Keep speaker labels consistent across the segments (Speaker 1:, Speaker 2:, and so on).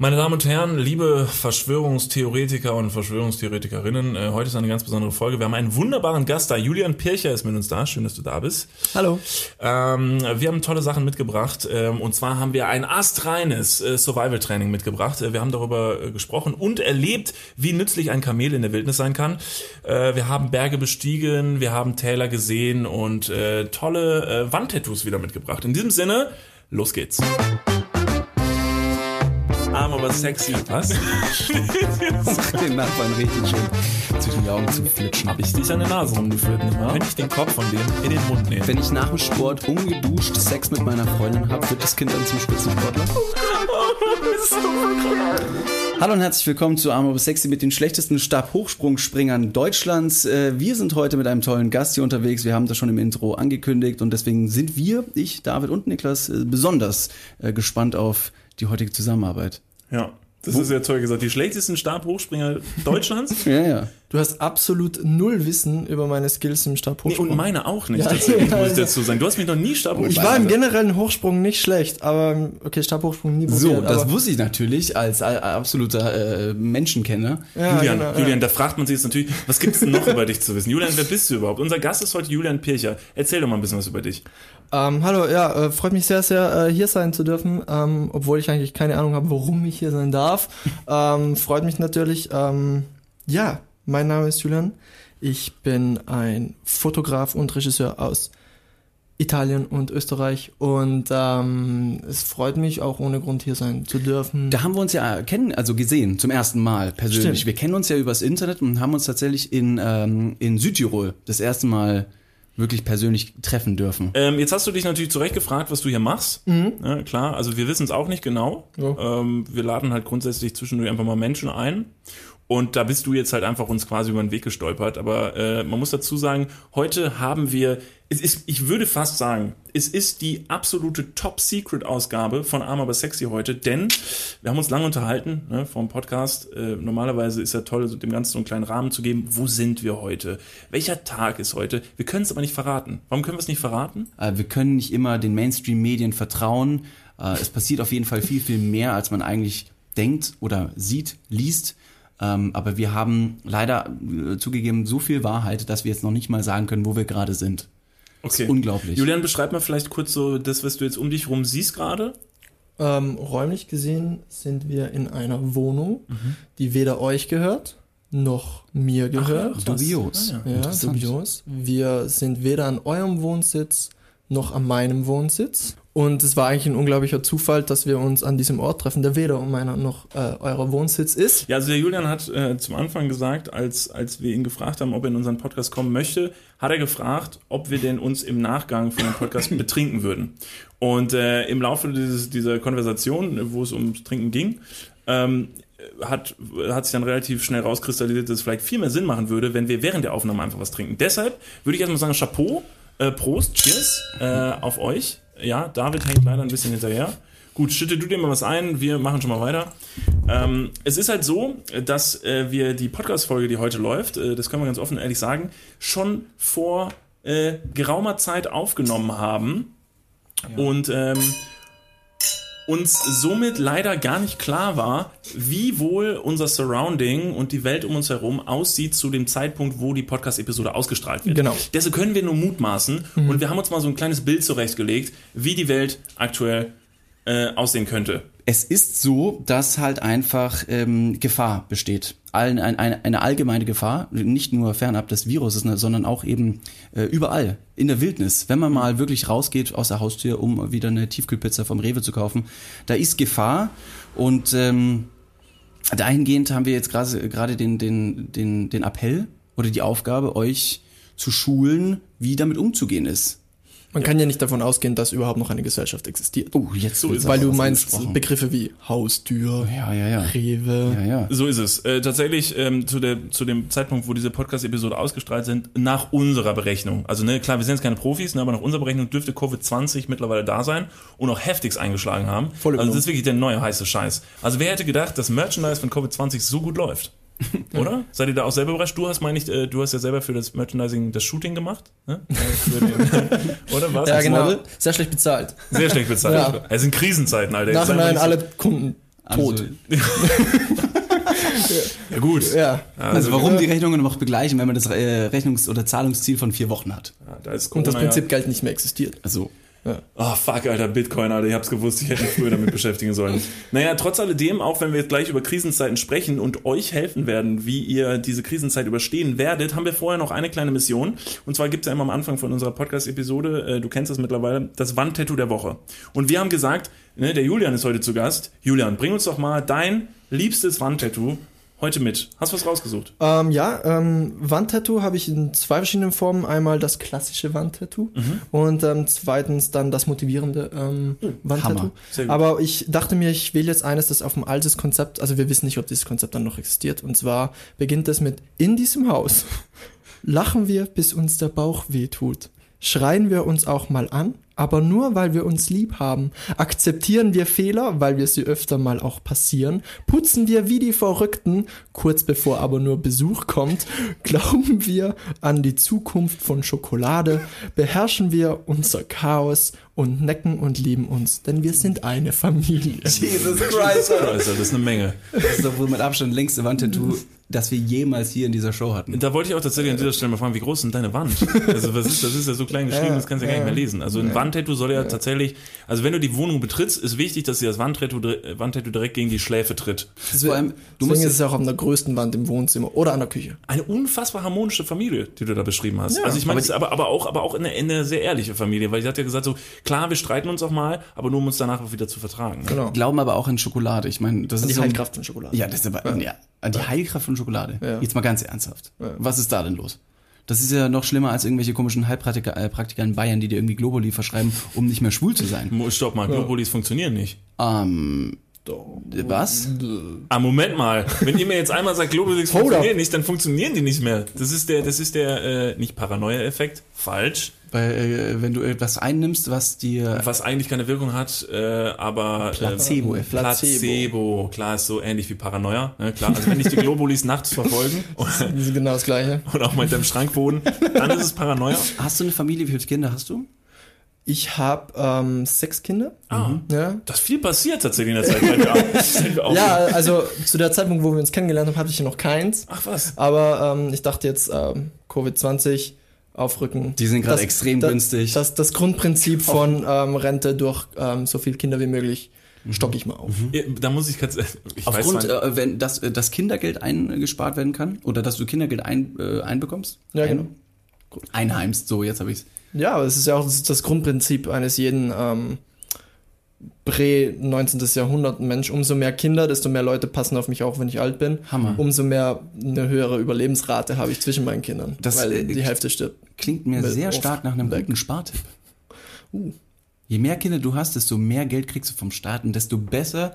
Speaker 1: Meine Damen und Herren, liebe Verschwörungstheoretiker und Verschwörungstheoretikerinnen, äh, heute ist eine ganz besondere Folge. Wir haben einen wunderbaren Gast da. Julian Pircher ist mit uns da. Schön, dass du da bist.
Speaker 2: Hallo.
Speaker 1: Ähm, wir haben tolle Sachen mitgebracht. Ähm, und zwar haben wir ein astreines äh, Survival-Training mitgebracht. Äh, wir haben darüber äh, gesprochen und erlebt, wie nützlich ein Kamel in der Wildnis sein kann. Äh, wir haben Berge bestiegen, wir haben Täler gesehen und äh, tolle Wandtattoos wieder mitgebracht. In diesem Sinne, los geht's aber sexy.
Speaker 2: Was? den Nachbarn richtig schön zwischen die Augen zu flitschen.
Speaker 1: Hab ich dich an der Nase rumgeführt, nicht wahr? Könnte ich den Kopf von dem in den Mund nehmen.
Speaker 2: Wenn ich nach dem Sport ungeduscht Sex mit meiner Freundin habe, wird das Kind dann zum Spitzensportler? Hallo und herzlich willkommen zu Arm aber sexy mit den schlechtesten Stabhochsprungspringern Deutschlands. Äh, wir sind heute mit einem tollen Gast hier unterwegs. Wir haben das schon im Intro angekündigt und deswegen sind wir, ich, David und Niklas, äh, besonders äh, gespannt auf die heutige Zusammenarbeit.
Speaker 1: Ja. Das Wo? ist ja toll gesagt. Die schlechtesten Stabhochspringer Deutschlands.
Speaker 2: ja, ja.
Speaker 3: Du hast absolut null Wissen über meine Skills im Stabhochsprung.
Speaker 1: Nee, und meine auch nicht, ja, tatsächlich, muss ich dazu sagen. Du hast mich noch nie Stabhochsprung.
Speaker 3: Ich war im generellen Hochsprung nicht schlecht, aber okay, Stabhochsprung nie
Speaker 2: probiert. So, das wusste ich natürlich als absoluter äh, Menschenkenner.
Speaker 1: Ja, Julian, genau, Julian, ja. da fragt man sich jetzt natürlich, was gibt es denn noch über dich zu wissen? Julian, wer bist du überhaupt? Unser Gast ist heute Julian Pircher. Erzähl doch mal ein bisschen was über dich.
Speaker 3: Ähm, hallo, ja, äh, freut mich sehr, sehr, äh, hier sein zu dürfen, ähm, obwohl ich eigentlich keine Ahnung habe, warum ich hier sein darf. ähm, freut mich natürlich. Ähm, ja, mein Name ist Julian. Ich bin ein Fotograf und Regisseur aus Italien und Österreich und ähm, es freut mich auch ohne Grund hier sein zu dürfen.
Speaker 2: Da haben wir uns ja kennen, also gesehen zum ersten Mal persönlich. Stimmt. Wir kennen uns ja übers Internet und haben uns tatsächlich in ähm, in Südtirol das erste Mal wirklich persönlich treffen dürfen.
Speaker 1: Ähm, jetzt hast du dich natürlich zurecht gefragt, was du hier machst. Mhm. Ja, klar, also wir wissen es auch nicht genau. Ja. Ähm, wir laden halt grundsätzlich zwischendurch einfach mal Menschen ein und da bist du jetzt halt einfach uns quasi über den Weg gestolpert. Aber äh, man muss dazu sagen, heute haben wir, es ist, ich würde fast sagen, es ist die absolute Top-Secret-Ausgabe von Arm aber sexy heute, denn wir haben uns lange unterhalten ne, vom Podcast. Äh, normalerweise ist ja toll, so dem Ganzen so einen kleinen Rahmen zu geben. Wo sind wir heute? Welcher Tag ist heute? Wir können es aber nicht verraten. Warum können wir es nicht verraten?
Speaker 2: Äh, wir können nicht immer den Mainstream-Medien vertrauen. Äh, es passiert auf jeden Fall viel, viel mehr, als man eigentlich denkt oder sieht, liest. Ähm, aber wir haben leider äh, zugegeben so viel Wahrheit, dass wir jetzt noch nicht mal sagen können, wo wir gerade sind.
Speaker 1: Das okay. Ist unglaublich. Julian, beschreib mal vielleicht kurz so das, was du jetzt um dich rum siehst gerade.
Speaker 3: Ähm, räumlich gesehen sind wir in einer Wohnung, mhm. die weder euch gehört noch mir gehört.
Speaker 2: Ach, dubios.
Speaker 3: Ah, ja, ja dubios. Wir sind weder an eurem Wohnsitz noch an meinem Wohnsitz. Und es war eigentlich ein unglaublicher Zufall, dass wir uns an diesem Ort treffen, der weder meiner noch äh, eurer Wohnsitz ist.
Speaker 1: Ja, also der Julian hat äh, zum Anfang gesagt, als, als wir ihn gefragt haben, ob er in unseren Podcast kommen möchte, hat er gefragt, ob wir denn uns im Nachgang von dem Podcast betrinken würden. Und äh, im Laufe dieses, dieser Konversation, wo es ums Trinken ging, ähm, hat, hat sich dann relativ schnell rauskristallisiert, dass es vielleicht viel mehr Sinn machen würde, wenn wir während der Aufnahme einfach was trinken. Deshalb würde ich erstmal sagen, Chapeau, äh, Prost, Cheers äh, auf euch. Ja, David hängt leider ein bisschen hinterher. Gut, schütte du dir mal was ein, wir machen schon mal weiter. Ähm, es ist halt so, dass äh, wir die Podcast-Folge, die heute läuft, äh, das können wir ganz offen und ehrlich sagen, schon vor äh, geraumer Zeit aufgenommen haben. Ja. Und ähm, uns somit leider gar nicht klar war, wie wohl unser Surrounding und die Welt um uns herum aussieht zu dem Zeitpunkt, wo die Podcast-Episode ausgestrahlt wird.
Speaker 3: Genau.
Speaker 1: Deshalb können wir nur mutmaßen mhm. und wir haben uns mal so ein kleines Bild zurechtgelegt, wie die Welt aktuell äh, aussehen könnte.
Speaker 2: Es ist so, dass halt einfach ähm, Gefahr besteht ein, ein, eine allgemeine Gefahr, nicht nur fernab des Viruses, ne, sondern auch eben äh, überall in der Wildnis. Wenn man mal wirklich rausgeht aus der Haustür, um wieder eine Tiefkühlpizza vom Rewe zu kaufen, da ist Gefahr und ähm, dahingehend haben wir jetzt gerade den, den, den, den Appell oder die Aufgabe, euch zu schulen, wie damit umzugehen ist.
Speaker 3: Man ja. kann ja nicht davon ausgehen, dass überhaupt noch eine Gesellschaft existiert.
Speaker 2: Oh, jetzt so
Speaker 3: ist Weil du meinst Begriffe wie Haustür,
Speaker 2: ja, ja, ja.
Speaker 3: Rewe.
Speaker 1: Ja, ja. So ist es. Äh, tatsächlich ähm, zu, der, zu dem Zeitpunkt, wo diese Podcast-Episode ausgestrahlt sind, nach unserer Berechnung. Also ne, klar, wir sind jetzt keine Profis, ne, aber nach unserer Berechnung dürfte Covid-20 mittlerweile da sein und auch heftigst eingeschlagen haben. Voll also das ist wirklich der neue heiße Scheiß. Also wer hätte gedacht, dass Merchandise von Covid-20 so gut läuft? Oder? Seid ihr da auch selber überrascht? Du hast, meine ich, äh, du hast ja selber für das Merchandising das Shooting gemacht. Ne?
Speaker 3: Oder was? Ja, genau. Model? Sehr schlecht bezahlt.
Speaker 1: Sehr schlecht bezahlt. Ja. Es sind Krisenzeiten, Alter.
Speaker 3: Nachhinein alle Kunden Tot.
Speaker 1: Ja gut.
Speaker 3: Ja.
Speaker 2: Also warum die Rechnungen noch begleichen, wenn man das äh, Rechnungs- oder Zahlungsziel von vier Wochen hat?
Speaker 1: Ja, da ist
Speaker 3: Und das
Speaker 1: Corona
Speaker 3: Prinzip
Speaker 1: Ja.
Speaker 3: Geld nicht mehr existiert.
Speaker 2: Also
Speaker 1: Oh fuck, Alter, Bitcoin, Alter, ich hab's gewusst, ich hätte mich früher damit beschäftigen sollen. Naja, trotz alledem, auch wenn wir jetzt gleich über Krisenzeiten sprechen und euch helfen werden, wie ihr diese Krisenzeit überstehen werdet, haben wir vorher noch eine kleine Mission. Und zwar gibt's ja immer am Anfang von unserer Podcast-Episode, äh, du kennst das mittlerweile, das Wandtattoo der Woche. Und wir haben gesagt, ne, der Julian ist heute zu Gast. Julian, bring uns doch mal dein liebstes Wandtattoo heute mit. Hast du was rausgesucht?
Speaker 3: Ähm, ja, ähm, Wandtattoo habe ich in zwei verschiedenen Formen. Einmal das klassische Wandtattoo
Speaker 1: Mhm.
Speaker 3: und ähm, zweitens dann das motivierende ähm, Wandtattoo.
Speaker 1: Sehr gut.
Speaker 3: Aber ich dachte mir, ich wähle jetzt eines, das auf ein altes Konzept, also wir wissen nicht, ob dieses Konzept dann noch existiert. Und zwar beginnt es mit In diesem Haus lachen wir, bis uns der Bauch wehtut. Schreien wir uns auch mal an, aber nur weil wir uns lieb haben. Akzeptieren wir Fehler, weil wir sie öfter mal auch passieren. Putzen wir wie die Verrückten, kurz bevor aber nur Besuch kommt. Glauben wir an die Zukunft von Schokolade. Beherrschen wir unser Chaos und necken und lieben uns, denn wir sind eine Familie.
Speaker 2: Jesus Christ.
Speaker 1: Das ist eine Menge.
Speaker 2: Das ist doch wohl mit Abstand längste Wandtattoo, das wir jemals hier in dieser Show hatten.
Speaker 1: Da wollte ich auch tatsächlich an dieser Stelle mal fragen, wie groß ist denn deine Wand? Also was ist, das ist ja so klein geschrieben, das kannst du ja gar nicht mehr lesen. Also ein Wandtattoo soll ja tatsächlich, also wenn du die Wohnung betrittst, ist wichtig, dass dir das Wandtattoo, dir- Wandtattoo direkt gegen die Schläfe tritt.
Speaker 2: Vor allem, du musst
Speaker 3: es auch an der größten Wand im Wohnzimmer oder an der Küche.
Speaker 1: Eine unfassbar harmonische Familie, die du da beschrieben hast.
Speaker 3: Ja,
Speaker 1: also ich meine,
Speaker 2: aber
Speaker 1: es ist aber, aber auch, aber auch eine, eine sehr ehrliche Familie, weil sie hat ja gesagt so, klar, wir streiten uns auch mal, aber nur um uns danach auch wieder zu vertragen.
Speaker 3: Genau.
Speaker 2: glauben aber auch an Schokolade. Ich meine, das
Speaker 3: An
Speaker 2: ist
Speaker 3: die
Speaker 2: so
Speaker 3: Heilkraft von Schokolade.
Speaker 2: Ja, das ist aber ja. an die Heilkraft von Schokolade.
Speaker 3: Ja.
Speaker 2: Jetzt mal ganz ernsthaft. Was ist da denn los? Das ist ja noch schlimmer als irgendwelche komischen Heilpraktiker äh, Praktiker in Bayern, die dir irgendwie Globuli verschreiben, um nicht mehr schwul zu sein.
Speaker 1: Stopp mal, Globulis funktionieren nicht.
Speaker 2: Ähm, was?
Speaker 1: Ah, Moment mal. Wenn ihr mir jetzt einmal sagt, Globulis
Speaker 3: Hold
Speaker 1: funktionieren nicht, dann funktionieren die nicht mehr. Das ist der, das ist der, äh, nicht Paranoia-Effekt. Falsch.
Speaker 2: Weil, äh, wenn du etwas einnimmst, was dir
Speaker 1: Was eigentlich keine Wirkung hat, äh, aber
Speaker 2: Placebo-Effekt.
Speaker 1: Äh, Placebo. Klar, ist so ähnlich wie Paranoia. Ne? Klar, also wenn dich die Globulis nachts verfolgen
Speaker 3: Das ist genau das Gleiche.
Speaker 1: und auch mal in deinem Schrank wohnen, dann ist es Paranoia.
Speaker 2: Hast du eine Familie? Wie viele Kinder hast du?
Speaker 3: Ich habe ähm, sechs Kinder.
Speaker 1: Ah,
Speaker 3: Ja.
Speaker 1: da ist viel passiert tatsächlich in der Zeit,
Speaker 3: Ja, also zu der Zeitpunkt, wo wir uns kennengelernt haben, hatte ich ja noch keins.
Speaker 1: Ach was.
Speaker 3: Aber ähm, ich dachte jetzt, ähm, Covid-20 aufrücken.
Speaker 2: Die sind gerade
Speaker 3: Das-
Speaker 2: extrem
Speaker 3: das-
Speaker 2: günstig.
Speaker 3: Das, das Grundprinzip von ähm, Rente durch ähm, so viele Kinder wie möglich stocke ich mal auf.
Speaker 1: Ja, Da muss ich ganz, ich
Speaker 2: Aufgrund, äh, wenn das, äh, das Kindergeld eingespart werden kann oder dass du Kindergeld ein, äh, einbekommst?
Speaker 3: Ja,
Speaker 2: Ein-
Speaker 3: genau.
Speaker 2: Einheimst, so jetzt habe ich's.
Speaker 3: Ja, es ist ja auch das, das Grundprinzip eines jeden ähm, Prä-19. Jahrhundert Mensch. Umso mehr Kinder, desto mehr Leute passen auf mich auf, wenn ich alt bin.
Speaker 2: Hammer.
Speaker 3: Umso mehr eine höhere Überlebensrate habe ich zwischen meinen Kindern.
Speaker 2: Das,
Speaker 3: weil
Speaker 2: äh,
Speaker 3: die Hälfte stirbt.
Speaker 2: Klingt mir sehr stark nach einem
Speaker 3: weg.
Speaker 2: guten Spartipp.
Speaker 3: Uh.
Speaker 2: Je mehr Kinder du hast, desto mehr Geld kriegst du vom Staat und desto besser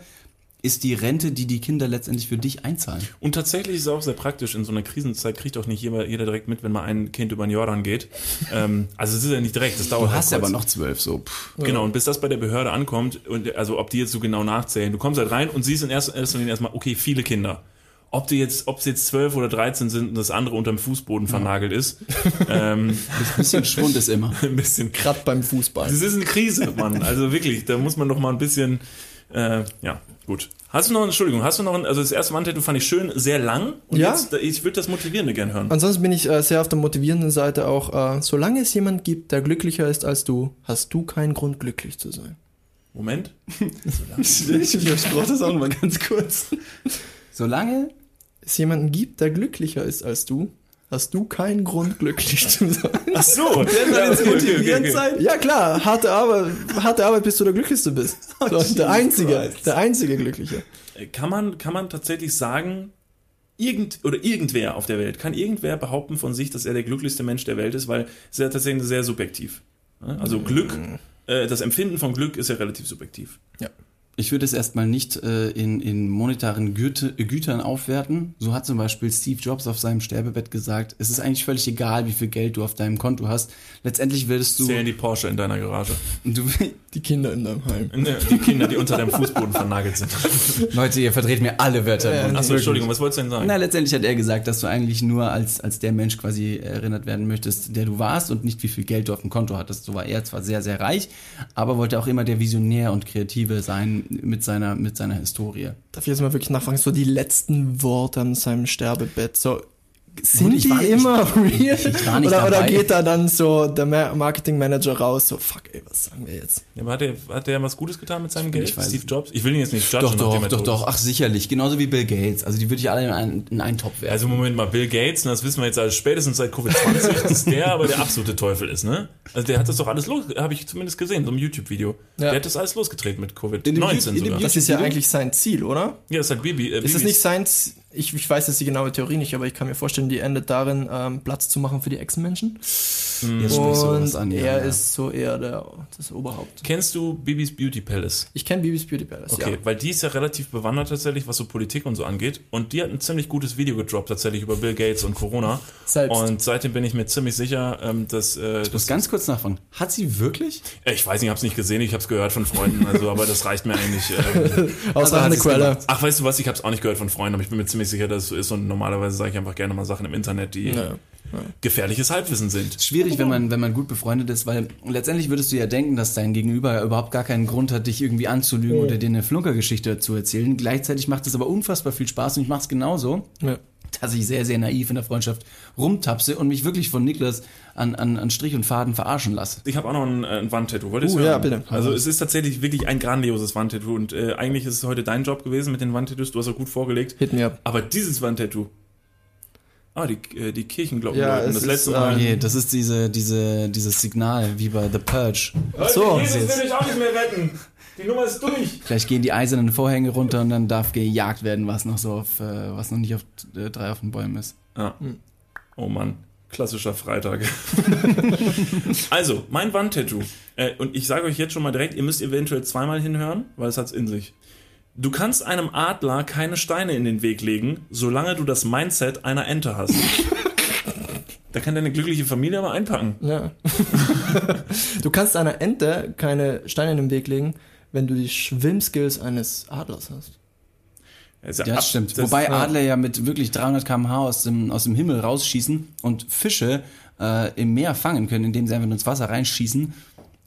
Speaker 2: ist die Rente, die die Kinder letztendlich für dich einzahlen.
Speaker 1: Und tatsächlich ist es auch sehr praktisch, in so einer Krisenzeit kriegt auch nicht jeder, jeder direkt mit, wenn mal ein Kind über den Jordan geht. ähm, also es ist ja nicht direkt, das dauert
Speaker 2: Du
Speaker 1: halt
Speaker 2: hast ja
Speaker 1: kurz.
Speaker 2: aber noch zwölf, so. Pff.
Speaker 1: Genau, und bis das bei der Behörde ankommt, und also ob die jetzt so genau nachzählen, du kommst halt rein und siehst in erster Linie erstmal, okay, viele Kinder. Ob die jetzt, ob es jetzt zwölf oder dreizehn sind und das andere unterm Fußboden vernagelt ist, ähm,
Speaker 2: Ein bisschen Schwund ist immer.
Speaker 1: ein bisschen
Speaker 3: Gerade beim Fußball.
Speaker 1: Das ist eine Krise, Mann. Also wirklich, da muss man doch mal ein bisschen. Äh, ja, gut. Hast du noch, Entschuldigung, hast du noch ein, also das erste Wandtattoo fand ich schön, sehr lang. Und
Speaker 3: Ja.
Speaker 1: jetzt, ich würde das Motivierende gern hören.
Speaker 3: Ansonsten bin ich äh, sehr auf der motivierenden Seite auch, äh, solange es jemand gibt, der glücklicher ist als du, hast du keinen Grund, glücklich zu sein.
Speaker 1: Moment.
Speaker 2: ich brauche das auch noch mal ganz kurz. Solange
Speaker 3: Es jemanden gibt, der glücklicher ist als du, hast du keinen Grund, glücklich zu sein.
Speaker 1: Ach so, der soll jetzt motivierend
Speaker 2: sein.
Speaker 3: Ja klar, harte Arbeit, harte Arbeit, bis du der Glücklichste bist. So,
Speaker 2: Jesus
Speaker 3: der einzige,
Speaker 2: Christ.
Speaker 3: der einzige Glückliche.
Speaker 1: Kann man, kann man tatsächlich sagen, irgend, oder irgendwer auf der Welt, kann irgendwer behaupten von sich, dass er der glücklichste Mensch der Welt ist, weil es ist ja tatsächlich sehr subjektiv. Ja, Also Glück, äh, das Empfinden von Glück ist ja relativ subjektiv.
Speaker 2: Ich würde es erstmal nicht äh, in, in monetaren Güte, äh, Gütern aufwerten. So hat zum Beispiel Steve Jobs auf seinem Sterbebett gesagt, es ist eigentlich völlig egal, wie viel Geld du auf deinem Konto hast. Letztendlich würdest du...
Speaker 1: Zählen die Porsche in deiner Garage.
Speaker 2: du
Speaker 3: Die Kinder in deinem Heim.
Speaker 1: Ne, Die Kinder, die unter deinem Fußboden vernagelt sind.
Speaker 2: Leute, ihr verdreht mir alle Wörter. Mund.
Speaker 1: Achso, Entschuldigung, was wolltest du denn sagen?
Speaker 2: Na, letztendlich hat er gesagt, dass du eigentlich nur als, als der Mensch quasi erinnert werden möchtest, der du warst und nicht wie viel Geld du auf dem Konto hattest. So war er zwar sehr, sehr reich, aber wollte auch immer der Visionär und Kreative sein, mit seiner mit seiner Historie.
Speaker 3: Darf ich jetzt mal wirklich nachfragen, so die letzten Worte an seinem Sterbebett, so sind die
Speaker 2: ich-
Speaker 3: immer real?
Speaker 2: nicht
Speaker 3: oder, oder geht da dann so der Ma- Marketingmanager raus, so fuck ey, was sagen wir jetzt?
Speaker 1: Ja, aber hat der, hat der was Gutes getan mit seinem Geld?
Speaker 2: ich weiß
Speaker 1: Steve
Speaker 2: nicht.
Speaker 1: Jobs? Ich will ihn jetzt nicht judgen,
Speaker 2: Doch, doch,
Speaker 1: er
Speaker 2: doch, doch. Ach, sicherlich. Genauso wie Bill Gates. Also die würde ich alle in einen, in einen Topf werfen.
Speaker 1: Also Moment mal, Bill Gates, ne, das wissen wir jetzt alles spätestens seit Covid-20, dass der aber der absolute Teufel ist, ne? Also der hat das doch alles los, habe ich zumindest gesehen, so im YouTube-Video.
Speaker 3: Ja.
Speaker 1: Der hat das alles losgetreten mit
Speaker 2: In dem
Speaker 1: Covid-19
Speaker 2: Ju- in dem
Speaker 1: sogar.
Speaker 3: Das ist ja eigentlich sein Ziel, oder?
Speaker 1: Ja, das hat Bibi. Äh,
Speaker 3: Ist es nicht sein Z- ich, ich weiß jetzt die genaue Theorie nicht, aber ich kann mir vorstellen, die endet darin, ähm, Platz zu machen für die Echsenmenschen.
Speaker 2: Du
Speaker 3: Und
Speaker 2: an, ja,
Speaker 3: er
Speaker 2: ja.
Speaker 3: ist so eher der, das Oberhaupt.
Speaker 1: Kennst du Bibis Beauty Palace?
Speaker 3: Ich kenne Bibis Beauty Palace,
Speaker 1: Okay,
Speaker 3: ja.
Speaker 1: weil die ist ja relativ bewandert tatsächlich, was so Politik und so angeht. Und die hat ein ziemlich gutes Video gedroppt tatsächlich über Bill Gates und Corona.
Speaker 3: Selbst.
Speaker 1: Und seitdem bin ich mir ziemlich sicher, ähm, dass, äh,
Speaker 2: Ich muss ganz kurz nachfragen. Hat sie wirklich?
Speaker 1: äh, ich weiß nicht, ich habe es nicht gesehen, ich habe es gehört von Freunden, also aber das reicht mir eigentlich. Ähm,
Speaker 3: Außer eine
Speaker 2: sie's
Speaker 3: Quelle.
Speaker 1: ach, weißt du was, ich habe es auch nicht gehört von Freunden, aber ich bin mir ziemlich sicher, dass es so ist. Und normalerweise sage ich einfach gerne mal Sachen im Internet, die
Speaker 3: Ja.
Speaker 1: gefährliches Halbwissen sind.
Speaker 2: Schwierig, wenn man, wenn man gut befreundet ist, weil letztendlich würdest du ja denken, dass dein Gegenüber überhaupt gar keinen Grund hat, dich irgendwie anzulügen oder dir eine Flunkergeschichte zu erzählen. Gleichzeitig macht es aber unfassbar viel Spaß und ich mache es genauso.
Speaker 3: Ja.
Speaker 2: dass ich sehr, sehr naiv in der Freundschaft rumtapse und mich wirklich von Niklas an, an, an Strich und Faden verarschen lasse.
Speaker 1: Ich habe auch noch ein, äh, ein Wandtattoo. Wollt ihr es
Speaker 3: Uh,
Speaker 1: hören?
Speaker 3: ja, bitte.
Speaker 1: Also es ist tatsächlich wirklich ein grandioses Wandtattoo und äh, eigentlich ist es heute dein Job gewesen mit den Wandtattoos. Du hast auch gut vorgelegt.
Speaker 3: Hit me up.
Speaker 1: Aber dieses Wandtattoo. Ah, die, äh, die Kirchenglocken
Speaker 3: Ja,
Speaker 1: läuten. Das
Speaker 3: ist,
Speaker 1: letzte
Speaker 3: äh,
Speaker 1: Mal.
Speaker 2: Okay, das ist diese, diese, dieses Signal, wie bei The Purge.
Speaker 3: so.
Speaker 1: Jesus will ich auch nicht mehr retten. Die Nummer ist durch.
Speaker 2: Vielleicht gehen die eisernen Vorhänge runter und dann darf gejagt werden, was noch so auf, äh, was noch nicht auf äh, drei auf den Bäumen ist.
Speaker 1: Ah. Oh Mann, klassischer Freitag. also, mein Wandtattoo. Äh, und ich sage euch jetzt schon mal direkt, ihr müsst eventuell zweimal hinhören, weil es hat's in sich. Du kannst einem Adler keine Steine in den Weg legen, solange du das Mindset einer Ente hast. da kann deine glückliche Familie aber einpacken.
Speaker 3: Ja. du kannst einer Ente keine Steine in den Weg legen, wenn du die Schwimmskills eines Adlers hast.
Speaker 1: Das ist
Speaker 2: Ja,
Speaker 1: ab-
Speaker 2: das stimmt.
Speaker 1: das-
Speaker 2: Wobei. Adler ja mit wirklich 300 km/h aus dem, aus dem Himmel rausschießen und Fische äh, im Meer fangen können, indem sie einfach nur ins Wasser reinschießen,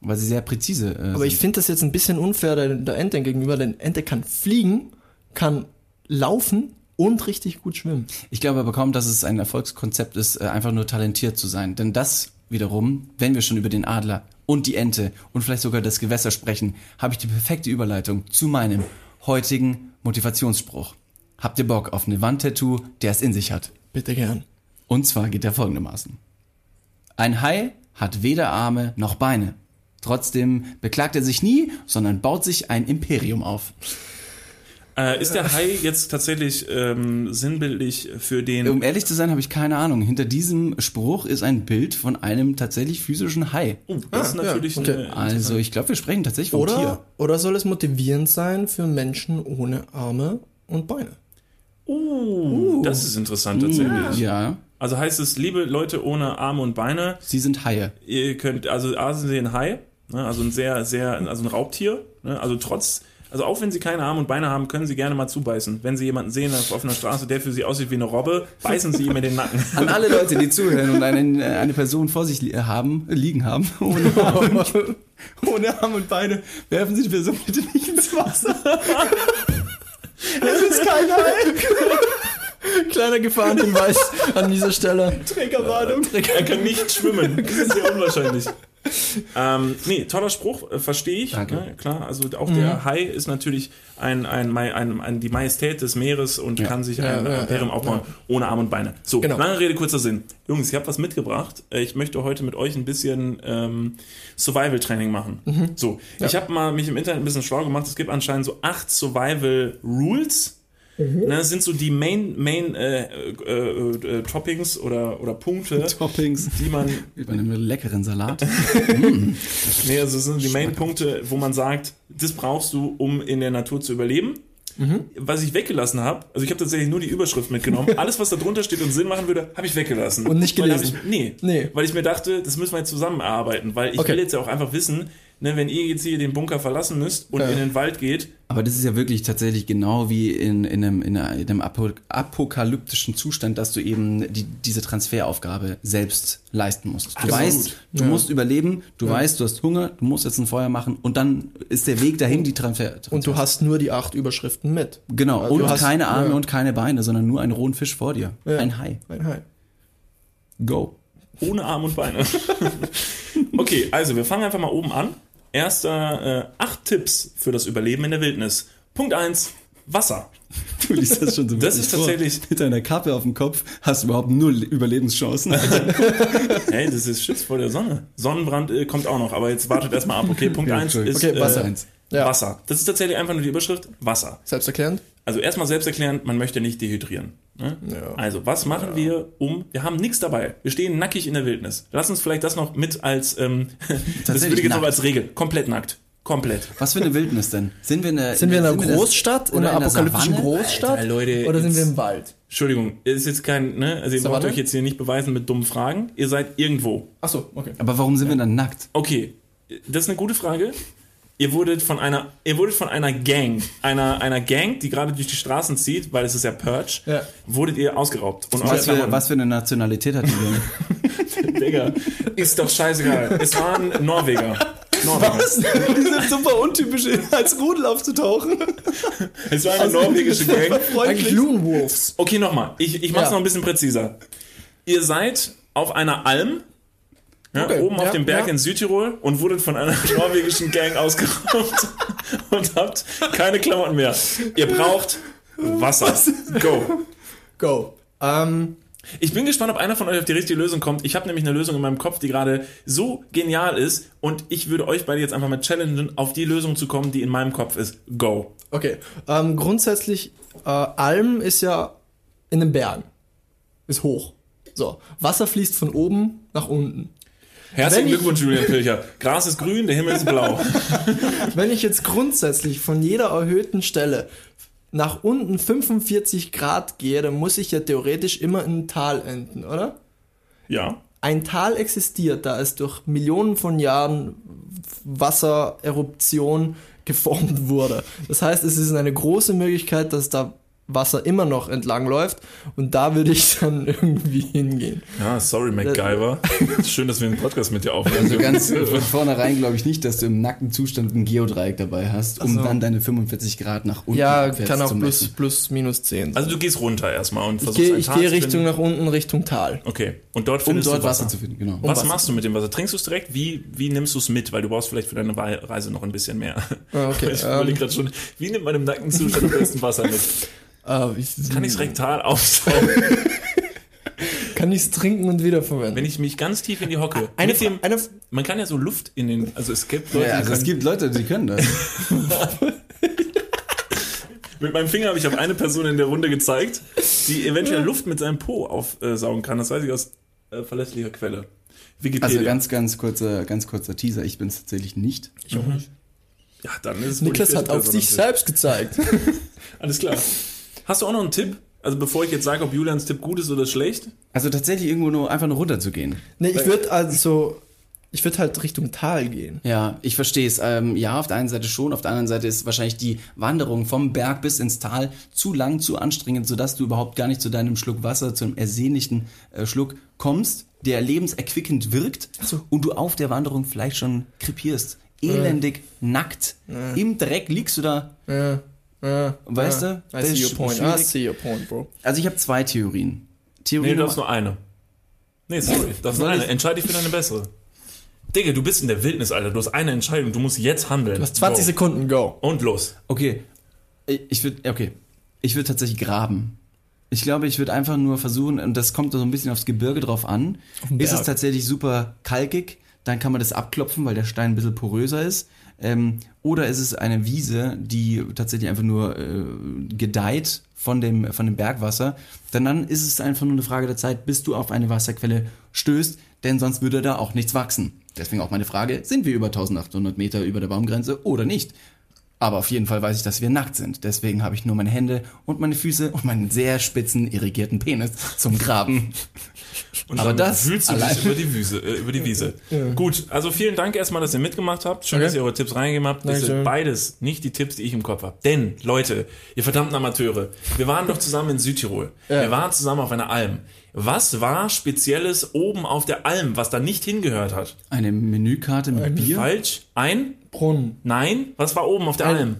Speaker 2: weil sie sehr präzise äh,
Speaker 3: Aber ich
Speaker 2: sind.
Speaker 3: finde das jetzt ein bisschen unfair der, der Ente gegenüber, denn Ente kann fliegen, kann laufen und richtig gut schwimmen.
Speaker 2: Ich glaube aber kaum, dass es ein Erfolgskonzept ist, äh, einfach nur talentiert zu sein. Denn das wiederum, wenn wir schon über den Adler und die Ente und vielleicht sogar das Gewässer sprechen, habe ich die perfekte Überleitung zu meinem heutigen Motivationsspruch. Habt ihr Bock auf eine Wandtattoo, der es in sich hat?
Speaker 3: Bitte gern.
Speaker 2: Und zwar geht er folgendermaßen. Ein Hai hat weder Arme noch Beine. Trotzdem beklagt er sich nie, sondern baut sich ein Imperium auf.
Speaker 1: Äh, ist der Hai jetzt tatsächlich ähm, sinnbildlich für den.
Speaker 2: Um ehrlich zu sein, habe ich keine Ahnung. Hinter diesem Spruch ist ein Bild von einem tatsächlich physischen Hai.
Speaker 1: Oh, das ist
Speaker 3: Ah, ja,
Speaker 1: natürlich
Speaker 3: okay.
Speaker 1: eine.
Speaker 2: Also ich glaube, wir sprechen tatsächlich vom
Speaker 3: Oder,
Speaker 2: Tier.
Speaker 3: oder soll es motivierend sein für Menschen ohne Arme und Beine?
Speaker 1: Uh, das ist interessant tatsächlich.
Speaker 2: Ja,
Speaker 1: Also heißt es, liebe Leute ohne Arme und Beine,
Speaker 2: sie sind Haie.
Speaker 1: ihr könnt, also A sind sie ein Hai, ne, also ein sehr, sehr, also ein Raubtier, ne, also trotz, also auch wenn sie keine Arme und Beine haben, können sie gerne mal zubeißen. Wenn sie jemanden sehen auf offener Straße, der für sie aussieht wie eine Robbe, beißen sie ihm in den Nacken.
Speaker 2: An alle Leute, die zuhören und eine, eine Person vor sich li haben, liegen haben, ohne Arme, und, ohne Arme und Beine, werfen Sie die Person bitte nicht ins Wasser.
Speaker 3: Das ist kein Hai. Kleiner Gefahrenhinweis an dieser Stelle.
Speaker 2: Trägerwarnung.
Speaker 1: Er kann nicht schwimmen. Das ist sehr unwahrscheinlich. ähm, nee, toller Spruch, äh, verstehe ich.
Speaker 2: Danke.
Speaker 1: Ne, klar, also auch der
Speaker 3: Mhm.
Speaker 1: Hai ist natürlich ein, ein, ein, ein, ein, die Majestät des Meeres und
Speaker 2: Ja.
Speaker 1: kann sich
Speaker 3: Ja,
Speaker 1: ein
Speaker 3: ja,
Speaker 1: Imperium
Speaker 3: ja,
Speaker 1: aufbauen, ohne Arme und Beine. So,
Speaker 3: Genau.
Speaker 1: lange Rede, kurzer Sinn. Jungs, ich habe was mitgebracht. Äh, Ich möchte heute mit euch ein bisschen ähm, Survival-Training machen.
Speaker 3: Mhm.
Speaker 1: So, ich habe mal mich im Internet ein bisschen schlau gemacht. Es gibt anscheinend so acht Survival-Rules.
Speaker 3: Mhm.
Speaker 1: Ne, das sind so die Main, Main äh, äh, äh, Toppings oder, oder Punkte,
Speaker 2: Toppings.
Speaker 1: die man
Speaker 2: Über einen leckeren Salat.
Speaker 1: Nee, also das sind die Main-Punkte, wo man sagt, das brauchst du, um in der Natur zu überleben.
Speaker 3: Mhm.
Speaker 1: Was ich weggelassen habe, also ich habe tatsächlich nur die Überschrift mitgenommen. Alles, was da drunter steht und Sinn machen würde, habe ich weggelassen.
Speaker 3: Und nicht
Speaker 1: Weil
Speaker 3: gelesen?
Speaker 1: hab Ich, nee,
Speaker 3: Nee.
Speaker 1: weil ich mir dachte, das müssen wir jetzt zusammen erarbeiten, weil ich
Speaker 3: Okay.
Speaker 1: will jetzt ja auch einfach wissen, ne, wenn ihr jetzt hier den Bunker verlassen müsst und
Speaker 3: Ja.
Speaker 1: in den Wald geht,
Speaker 2: Aber das ist ja wirklich tatsächlich genau wie in, in einem, in einem apo apokalyptischen Zustand, dass du eben die, diese Transferaufgabe selbst leisten musst. Du
Speaker 1: Absolut.
Speaker 2: weißt, du
Speaker 3: Ja.
Speaker 2: musst überleben, du weißt, du hast Hunger, du musst jetzt ein Feuer machen und dann ist der Weg dahin die Transfer. Transfer
Speaker 3: Und du hast nur die acht Überschriften mit.
Speaker 2: genau
Speaker 3: Also
Speaker 2: und
Speaker 3: du hast-
Speaker 2: keine Arme
Speaker 3: ja.
Speaker 2: und keine Beine, sondern nur einen rohen Fisch vor dir,
Speaker 3: Ja.
Speaker 2: ein Hai.
Speaker 3: Ein Hai.
Speaker 2: Go.
Speaker 1: Ohne Arm und Beine. okay, also wir fangen einfach mal oben an. Erster, äh, acht Tipps für das Überleben in der Wildnis. Punkt eins: Wasser.
Speaker 2: Du liest das schon so
Speaker 1: Das ist
Speaker 2: vor.
Speaker 1: tatsächlich-
Speaker 2: mit deiner Kappe auf dem Kopf hast du überhaupt null Überlebenschancen.
Speaker 1: Hey, das ist Schutz vor der Sonne. Sonnenbrand äh, kommt auch noch, aber jetzt wartet erstmal ab. Okay, Punkt
Speaker 2: Ja,
Speaker 1: eins ist
Speaker 3: Okay, Wasser.
Speaker 1: Äh,
Speaker 2: Eins.
Speaker 3: Ja.
Speaker 1: Wasser. Das ist tatsächlich einfach nur die Überschrift Wasser.
Speaker 3: Selbsterklärend?
Speaker 1: Also erstmal selbst erklären, man möchte nicht dehydrieren. Ne?
Speaker 3: Ja.
Speaker 1: Also, was machen wir um, wir haben nichts dabei. Wir stehen nackig in der Wildnis. Lass uns vielleicht das noch mit als, ähm, das würde ich jetzt noch als Regel. Komplett nackt. Komplett.
Speaker 2: Was für eine Wildnis denn? Sind wir in einer,
Speaker 3: Sind wir in einer
Speaker 2: der-
Speaker 3: Großstadt, in
Speaker 2: oder
Speaker 3: einer
Speaker 2: der
Speaker 3: apokalyptischen
Speaker 2: Savanne?
Speaker 3: Großstadt?
Speaker 1: Alter, Leute,
Speaker 3: oder sind wir im Wald?
Speaker 1: Entschuldigung, ist jetzt kein, ne, also ihr
Speaker 3: Savanne?
Speaker 1: euch jetzt hier nicht beweisen mit dummen Fragen. Ihr seid irgendwo.
Speaker 3: Achso, okay.
Speaker 2: Aber warum sind wir dann nackt?
Speaker 1: Okay, das ist eine gute Frage. Ihr wurdet von einer, ihr wurdet von einer Gang, einer, einer Gang, die gerade durch die Straßen zieht, weil es ist ja Purge,
Speaker 3: Ja.
Speaker 1: wurdet ihr ausgeraubt. Und
Speaker 2: Was für, was für eine Nationalität hat die denn?
Speaker 1: Digga, ist doch scheißegal. Es waren Norweger. Norweger.
Speaker 2: die sind super untypisch, als Rudel aufzutauchen.
Speaker 1: Es war eine norwegische Gang.
Speaker 3: Eigentlich Lone Wolves.
Speaker 1: Okay, nochmal. Ich, ich mach's
Speaker 3: Ja.
Speaker 1: noch ein bisschen präziser. Ihr seid auf einer Alm, ja,
Speaker 3: Okay,
Speaker 1: oben auf
Speaker 3: ja,
Speaker 1: dem Berg
Speaker 3: ja.
Speaker 1: in Südtirol und wurdet von einer norwegischen Gang ausgeraubt und habt keine Klamotten mehr. Ihr braucht Wasser. Go.
Speaker 3: Go. Ähm,
Speaker 1: Ich bin gespannt, ob einer von euch auf die richtige Lösung kommt. Ich habe nämlich eine Lösung in meinem Kopf, die gerade so genial ist und ich würde euch beide jetzt einfach mal challengen, auf die Lösung zu kommen, die in meinem Kopf ist. Go.
Speaker 3: okay. Ähm, grundsätzlich, äh, Alm ist ja in den Bergen. Ist hoch. So. Wasser fließt von oben nach unten.
Speaker 1: Herzlichen Glückwunsch, Julian Pilcher. Gras ist grün, der Himmel ist blau.
Speaker 3: Wenn ich jetzt grundsätzlich von jeder erhöhten Stelle nach unten 45 Grad gehe, dann muss ich ja theoretisch immer in ein Tal enden, oder?
Speaker 1: Ja.
Speaker 3: Ein Tal existiert, da es durch Millionen von Jahren Wassereruption geformt wurde. Das heißt, es ist eine große Möglichkeit, dass da Wasser immer noch entlang läuft und da würde ich dann irgendwie hingehen.
Speaker 1: Ja, sorry, MacGyver. Schön, dass wir einen Podcast mit dir aufnehmen.
Speaker 2: Also ganz von vornherein glaube ich nicht, dass du im nackten Zustand ein Geodreieck dabei hast, um
Speaker 3: so.
Speaker 2: dann deine 45 Grad nach unten
Speaker 3: Ja,
Speaker 2: abwärts
Speaker 3: kann auch
Speaker 2: zu
Speaker 3: plus, plus minus 10 sein.
Speaker 1: Also du gehst runter erstmal und
Speaker 3: ich
Speaker 1: versuchst
Speaker 3: gehe
Speaker 1: ein
Speaker 3: ich gehe
Speaker 1: zu
Speaker 3: Richtung nach unten, Richtung Tal.
Speaker 1: Okay. Und dort
Speaker 2: um
Speaker 1: findest
Speaker 2: dort
Speaker 1: du
Speaker 2: Wasser.
Speaker 1: Wasser.
Speaker 2: zu finden, genau.
Speaker 1: Was
Speaker 3: Wasser.
Speaker 1: machst du mit dem Wasser? Trinkst du es direkt? Wie, wie nimmst du es mit? Weil du brauchst vielleicht für deine Reise noch ein bisschen mehr.
Speaker 3: Ah, Okay,
Speaker 1: Ich
Speaker 3: ähm,
Speaker 1: überlege gerade schon, wie nimmt man im nackten Zustand am besten Wasser mit?
Speaker 3: Äh, ich,
Speaker 1: Kann ich es rektal aufsaugen?
Speaker 3: kann ich's trinken und wiederverwenden?
Speaker 1: Wenn ich mich ganz tief in die Hocke.
Speaker 3: eine,
Speaker 1: mit dem,
Speaker 3: eine,
Speaker 1: man kann ja so Luft in den. Also es gibt Leute,
Speaker 2: Ja,
Speaker 1: die
Speaker 2: also es
Speaker 1: können-
Speaker 2: gibt Leute, die können das.
Speaker 1: Mit meinem Finger habe ich auf eine Person in der Runde gezeigt, die eventuell Luft mit seinem Po aufsaugen kann. Das weiß ich aus äh, verlässlicher Quelle. Wikipedia.
Speaker 2: Also ganz, ganz kurzer, ganz kurzer Teaser. Ich bin es tatsächlich nicht.
Speaker 3: ich auch nicht.
Speaker 1: ja, dann ist es
Speaker 3: Niklas hat auf sich selbst gezeigt.
Speaker 1: Alles klar. Hast du auch noch einen Tipp? Also bevor ich jetzt sage, ob Julians Tipp gut ist oder schlecht.
Speaker 2: Also tatsächlich irgendwo nur einfach nur runterzugehen.
Speaker 3: nee, ich würde also, ich würde halt Richtung Tal gehen.
Speaker 2: Ja, ich verstehe es. Ähm, ja, auf der einen Seite schon, auf der anderen Seite ist wahrscheinlich die Wanderung vom Berg bis ins Tal zu lang, zu anstrengend, sodass du überhaupt gar nicht zu deinem Schluck Wasser, zu einem ersehnlichen äh, Schluck kommst, der lebenserquickend wirkt
Speaker 3: so.
Speaker 2: und du auf der Wanderung vielleicht schon krepierst. Elendig, nackt, im Dreck liegst du da.
Speaker 3: Ja, ja,
Speaker 2: Weißt
Speaker 3: ja.
Speaker 2: du?
Speaker 3: I see your point. I see your point, bro.
Speaker 2: Also ich habe zwei Theorien. Theorie
Speaker 1: Nee, du darfst nur eine. Nee, sorry. Das ist
Speaker 3: Soll
Speaker 1: eine. Entscheide dich für deine bessere. Digga, du bist in der Wildnis, Alter. Du hast eine Entscheidung. Du musst jetzt handeln.
Speaker 3: Du hast 20
Speaker 1: Go.
Speaker 3: Sekunden, go.
Speaker 1: Und los.
Speaker 2: Okay. Ich würde, okay. Ich würde tatsächlich graben. Ich glaube, ich würde einfach nur versuchen, und das kommt so ein bisschen aufs Gebirge drauf an. Ist es tatsächlich super kalkig, dann kann man das abklopfen, weil der Stein ein bisschen poröser ist. Ähm, oder ist es eine Wiese, die tatsächlich einfach nur äh, gedeiht von dem, von dem Bergwasser, dann, dann ist es einfach nur eine Frage der Zeit, bis du auf eine Wasserquelle stößt, denn sonst würde da auch nichts wachsen. Deswegen auch meine Frage, sind wir über 1800 Meter über der Baumgrenze oder nicht? Aber auf jeden Fall weiß ich, dass wir nackt sind. Deswegen habe ich nur meine Hände und meine Füße und meinen sehr spitzen, irrigierten Penis zum Graben.
Speaker 1: Und
Speaker 2: Aber das
Speaker 1: fühlst du dich über die Wiese. Äh, über die Wiese. Gut, also vielen Dank erstmal, dass ihr mitgemacht habt. Schön,
Speaker 3: Okay.
Speaker 1: dass ihr eure Tipps reingegeben habt. Das sind beides nicht die Tipps, die ich im Kopf habe. Denn, Leute, ihr verdammten Amateure, wir waren doch zusammen in Südtirol.
Speaker 3: Ja.
Speaker 1: Wir waren zusammen auf einer Alm. Was war Spezielles oben auf der Alm, was da nicht hingehört hat?
Speaker 2: Eine Menükarte mit Bier.
Speaker 1: Falsch? Ein?
Speaker 3: Brunnen.
Speaker 1: Nein? Was war oben auf der Alm?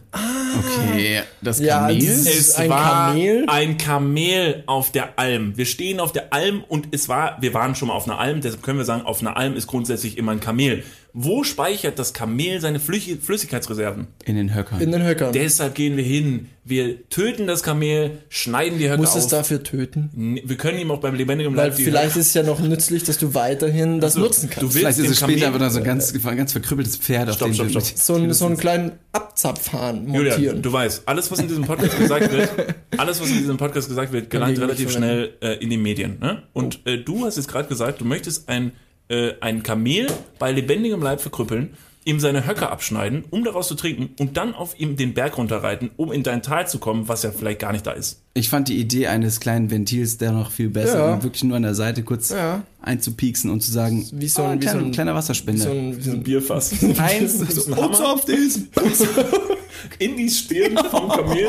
Speaker 2: Okay, das
Speaker 3: Ja,
Speaker 2: Kamel.
Speaker 3: dieses-
Speaker 1: Es
Speaker 3: ein
Speaker 1: war
Speaker 3: Kamel?
Speaker 1: ein Kamel auf der Alm. Wir stehen auf der Alm und es war, wir waren schon mal auf einer Alm, deshalb können wir sagen, auf einer Alm ist grundsätzlich immer ein Kamel. Wo speichert das Kamel seine Flüch Flüssigkeitsreserven?
Speaker 2: in den Höckern.
Speaker 3: In den Höckern.
Speaker 1: Deshalb gehen wir hin. Wir töten das Kamel, schneiden die Höcker
Speaker 3: Muss
Speaker 1: auf.
Speaker 3: es dafür töten?
Speaker 1: wir können ihm auch beim lebendigen
Speaker 3: Weil
Speaker 1: Leib die
Speaker 3: vielleicht
Speaker 1: Höcker-
Speaker 3: ist es ja noch nützlich, dass du weiterhin das
Speaker 1: Also,
Speaker 3: nutzen
Speaker 1: du
Speaker 3: kannst.
Speaker 1: willst
Speaker 2: Vielleicht ist es später
Speaker 1: Kamel-
Speaker 2: aber so ein ganz, ein ganz verkrüppeltes Pferd, auf
Speaker 1: Stopp,
Speaker 2: dem
Speaker 1: stopp,
Speaker 2: du-
Speaker 1: stopp.
Speaker 3: so, einen, so einen kleinen Abzapfhahn montieren.
Speaker 1: du weißt, alles, was in diesem Podcast gesagt wird, alles, was in diesem Podcast gesagt wird, gelangt relativ schnell äh, in die Medien. Ne? Und äh, du hast jetzt gerade gesagt, du möchtest ein, äh, ein Kamel bei lebendigem Leib verkrüppeln, ihm seine Höcker abschneiden, um daraus zu trinken und dann auf ihm den Berg runterreiten, um in dein Tal zu kommen, was ja vielleicht gar nicht da ist.
Speaker 2: Ich fand die Idee eines kleinen Ventils der noch viel besser,
Speaker 3: Ja.
Speaker 2: um wirklich nur an der Seite kurz
Speaker 3: Ja.
Speaker 2: einzupieksen und zu sagen,
Speaker 3: Wie so
Speaker 2: ah,
Speaker 3: ein-
Speaker 2: ein
Speaker 3: wie so
Speaker 2: kleiner,
Speaker 3: ein-
Speaker 2: kleiner
Speaker 3: Wie
Speaker 2: Wasserspender.
Speaker 3: so ein, wie so ein
Speaker 1: Bierfass.
Speaker 2: Eins,
Speaker 1: So ein
Speaker 2: oh,
Speaker 1: Hammer.
Speaker 2: auf diesen.
Speaker 1: in die Stirn vom Kamel.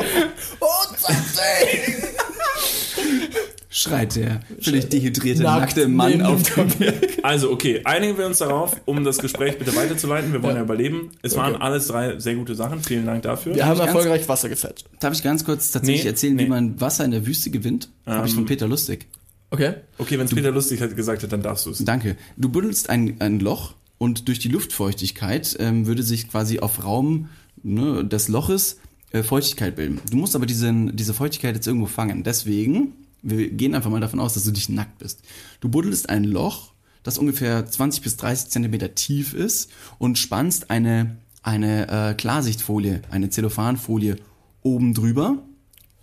Speaker 2: Schreit der völlig dehydrierte,
Speaker 3: Nackt
Speaker 2: nackte Mann auf
Speaker 3: dem
Speaker 2: Berg.
Speaker 1: Also, okay, einigen wir uns darauf, um das Gespräch bitte weiterzuleiten. Wir wollen ja,
Speaker 3: Ja.
Speaker 1: überleben. Es waren
Speaker 3: Okay.
Speaker 1: alles drei sehr gute Sachen. Vielen Dank dafür.
Speaker 3: Wir haben
Speaker 2: ich ganz-
Speaker 3: erfolgreich Wasser gefetcht.
Speaker 2: Darf ich ganz kurz tatsächlich
Speaker 1: Nee,
Speaker 2: erzählen,
Speaker 1: nee.
Speaker 2: wie man Wasser in der Wüste gewinnt? Habe ich von Peter Lustig.
Speaker 3: Okay.
Speaker 1: Okay, wenn es Peter lustig hat gesagt hat, dann darfst du es.
Speaker 2: Danke. Du buddelst ein, ein Loch und durch die Luftfeuchtigkeit ähm, würde sich quasi auf Raum ne, des Loches äh, Feuchtigkeit bilden. Du musst aber diesen, diese Feuchtigkeit jetzt irgendwo fangen. Deswegen, wir gehen einfach mal davon aus, dass du dich nackt bist. Du buddelst ein Loch, das ungefähr 20 bis 30 Zentimeter tief ist und spannst eine, eine äh, Klarsichtfolie, eine Zellophanfolie oben drüber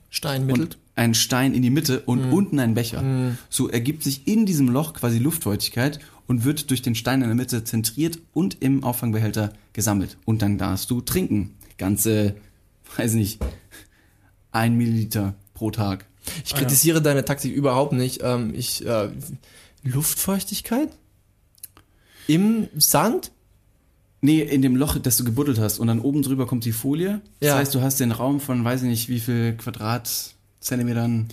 Speaker 3: Steinmittel.
Speaker 2: und einen Stein in die Mitte und unten einen Becher. So ergibt sich in diesem Loch quasi Luftfeuchtigkeit und wird durch den Stein in der Mitte zentriert und im Auffangbehälter gesammelt. Und dann darfst du trinken. Ganze, weiß nicht, ein Milliliter pro Tag.
Speaker 3: Ich kritisiere deine Taktik überhaupt nicht. Ähm, ich, äh, Luftfeuchtigkeit? Im Sand?
Speaker 2: Nee, in dem Loch, das du gebuddelt hast und dann oben drüber kommt die Folie. Das
Speaker 3: Ja.
Speaker 2: heißt, du hast den Raum von, weiß ich nicht, wie viel Quadratzentimetern.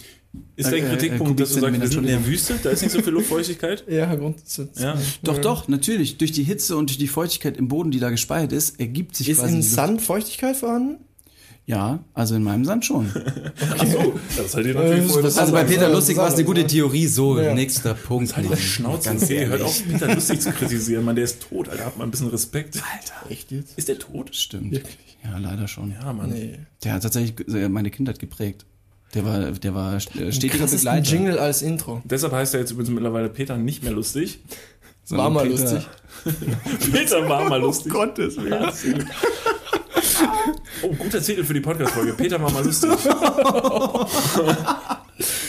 Speaker 1: Ist der
Speaker 2: Äh, äh,
Speaker 1: Kritikpunkt, dass du sagst, wir sind in der Wüste, da ist nicht so viel Luftfeuchtigkeit?
Speaker 3: Ja, Grund.
Speaker 1: Ja.
Speaker 2: Doch, doch, natürlich. Durch die Hitze und durch die Feuchtigkeit im Boden, die da gespeichert ist, ergibt sich
Speaker 3: Ist
Speaker 2: quasi
Speaker 3: im
Speaker 2: die Luft-
Speaker 3: Sand Feuchtigkeit vorhanden?
Speaker 2: Ja, also in meinem Sand schon.
Speaker 1: Achso, das halt ihr
Speaker 3: natürlich
Speaker 1: natürlich
Speaker 3: vorher das Also bei Peter Lustig war es eine gute
Speaker 2: Theorie. So,
Speaker 3: Ja.
Speaker 2: nächster Punkt.
Speaker 1: Halt die Schnauze,
Speaker 2: Ganz
Speaker 1: okay, hört auf, Peter lustig zu kritisieren, Mann, der ist tot, Alter, habt mal ein bisschen Respekt.
Speaker 2: Alter.
Speaker 3: Echt jetzt?
Speaker 1: Ist der tot?
Speaker 2: Stimmt.
Speaker 3: Wirklich?
Speaker 2: Ja, leider schon.
Speaker 1: Ja, Mann.
Speaker 3: Nee.
Speaker 2: Der hat tatsächlich äh, meine Kindheit geprägt. Der war, der war äh, stetiger Begleiter.
Speaker 3: Jingle als Intro.
Speaker 1: Deshalb heißt er jetzt übrigens mittlerweile Peter nicht mehr lustig.
Speaker 3: War mal
Speaker 2: Peter-
Speaker 3: lustig.
Speaker 1: Peter war mal lustig.
Speaker 2: Gottes Willen.
Speaker 1: Oh, guter Titel für die Podcast-Folge. Peter war mal lustig.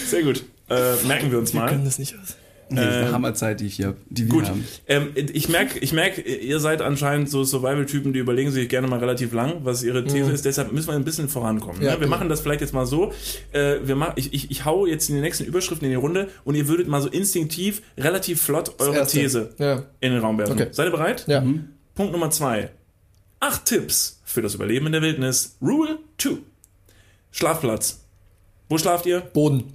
Speaker 1: Sehr gut. Äh, merken wir uns
Speaker 3: Wir können
Speaker 1: mal.
Speaker 3: das nicht aus.
Speaker 2: Nee, das ist eine
Speaker 1: Ähm,
Speaker 2: Hammerzeit, die ich hier, die wir
Speaker 1: Gut.
Speaker 2: haben.
Speaker 1: Ähm, ich merke, ich merk, ihr seid anscheinend so Survival-Typen, die überlegen sich gerne mal relativ lang, was ihre These ist. Deshalb müssen wir ein bisschen vorankommen.
Speaker 3: Ja,
Speaker 1: ne? Wir
Speaker 3: bitte.
Speaker 1: machen das vielleicht jetzt mal so. Äh, wir mach, ich, ich, ich hau jetzt in die nächsten Überschriften in die Runde und ihr würdet mal so instinktiv relativ flott eure. These
Speaker 3: Ja.
Speaker 1: in den Raum werfen.
Speaker 3: Okay.
Speaker 1: Seid ihr bereit?
Speaker 3: Ja.
Speaker 1: Punkt Nummer zwei. Acht Tipps für das Überleben in der Wildnis. Rule 2. Schlafplatz. Wo schlaft ihr?
Speaker 3: Boden.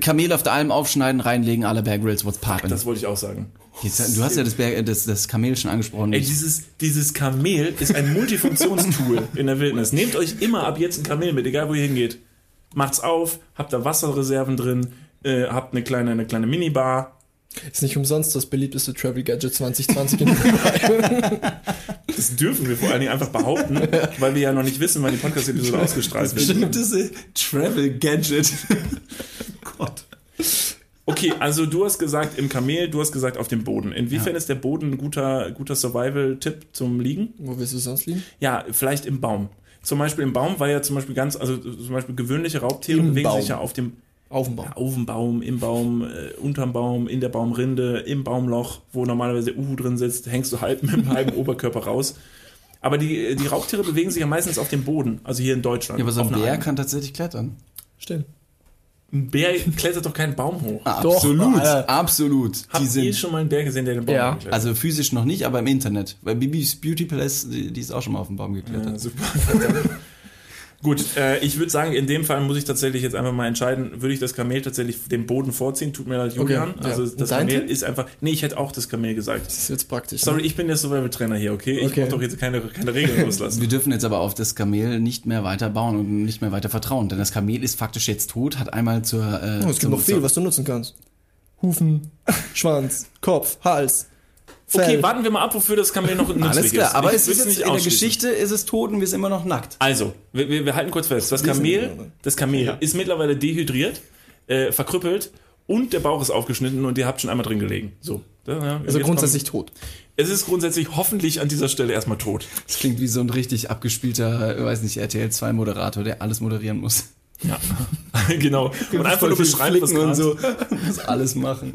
Speaker 2: Kamel auf der Alm aufschneiden, reinlegen, alle Bear Grylls, what's poppin'.
Speaker 1: Das wollte ich auch sagen.
Speaker 2: Jetzt, du hast ja das, Bear, äh, das, das Kamel schon angesprochen.
Speaker 1: Ey, dieses, dieses Kamel ist ein Multifunktionstool in der Wildnis. Nehmt euch immer ab jetzt ein Kamel mit, egal wo ihr hingeht. Macht's auf, habt da Wasserreserven drin, äh, habt eine kleine, eine kleine Minibar.
Speaker 3: Ist nicht umsonst das beliebteste Travel Gadget 2020 in Dubai.
Speaker 1: Das dürfen wir vor allen Dingen einfach behaupten, weil wir ja noch nicht wissen, wann die Podcast-Episode ausgestrahlt wird.
Speaker 2: beliebteste Travel Gadget. Gott.
Speaker 1: Okay, also du hast gesagt im Kamel, du hast gesagt auf dem Boden. Inwiefern
Speaker 2: Ja.
Speaker 1: ist der Boden ein guter, guter Survival-Tipp zum Liegen?
Speaker 3: Wo willst du sonst liegen?
Speaker 1: Ja, vielleicht im Baum. Zum Beispiel im Baum, weil ja zum Beispiel ganz, also zum Beispiel gewöhnliche Raubtiere
Speaker 3: Im
Speaker 1: bewegen
Speaker 3: Baum.
Speaker 1: sich ja auf dem
Speaker 3: Auf dem Baum.
Speaker 1: auf dem Baum, im Baum, äh, unterm Baum, in der Baumrinde, im Baumloch, wo normalerweise der Uhu drin sitzt, hängst du halb mit dem halben Oberkörper raus. Aber die, die Raubtiere bewegen sich ja meistens auf dem Boden, also hier in Deutschland.
Speaker 2: Ja, aber so ein Bär
Speaker 1: Alm.
Speaker 2: kann tatsächlich klettern.
Speaker 3: Stimmt.
Speaker 1: Ein Bär klettert doch keinen Baum hoch.
Speaker 2: Absolut,
Speaker 3: Alter.
Speaker 2: absolut.
Speaker 1: Habt
Speaker 2: die
Speaker 1: ihr
Speaker 2: sind
Speaker 1: schon mal einen Bär gesehen, der den Baum
Speaker 3: Ja.
Speaker 1: hochklettert?
Speaker 2: also physisch noch nicht, aber im Internet. Weil Bibis Beauty Palace, die, die ist auch schon mal auf den Baum geklettert.
Speaker 1: Ja, super. Gut, äh, ich würde sagen, in dem Fall muss ich tatsächlich jetzt einfach mal entscheiden, würde ich das Kamel tatsächlich dem Boden vorziehen? Tut mir leid, Julian.
Speaker 3: ja.
Speaker 1: Also
Speaker 3: Und
Speaker 1: das
Speaker 3: dein
Speaker 1: Kamel
Speaker 3: Tipp?
Speaker 1: ist einfach. Nee, ich hätte auch das Kamel gesagt.
Speaker 3: Das ist jetzt praktisch.
Speaker 1: Sorry, ich bin der Survival-Trainer hier, okay? Ich
Speaker 3: Okay.
Speaker 1: brauche doch jetzt keine, keine Regeln loslassen.
Speaker 2: Wir dürfen jetzt aber auf das Kamel nicht mehr weiter bauen und nicht mehr weiter vertrauen, denn das Kamel ist faktisch jetzt tot, hat einmal zur. Äh,
Speaker 3: Oh, es gibt noch viel, was du nutzen kannst. Hufen, Schwanz, Kopf, Hals.
Speaker 1: Okay, warten wir mal ab, wofür das Kamel noch nützlich
Speaker 2: Alles klar,
Speaker 1: ist.
Speaker 2: aber es ist jetzt
Speaker 1: nicht
Speaker 2: in der. Geschichte ist es tot und wir sind immer noch nackt.
Speaker 1: Also, wir, wir, wir halten kurz fest. Das Kamel, das Kamel ist mittlerweile dehydriert, äh, verkrüppelt und der Bauch ist aufgeschnitten und ihr habt schon einmal drin gelegen. So. Ja,
Speaker 3: Also grundsätzlich tot.
Speaker 1: kommt- Es ist grundsätzlich hoffentlich an dieser Stelle erstmal tot.
Speaker 2: Das klingt wie so ein richtig abgespielter, weiß nicht, RTL 2 Moderator, der alles moderieren muss.
Speaker 1: Ja. genau. Und einfach nur beschreibt, was
Speaker 2: und so. muss alles machen.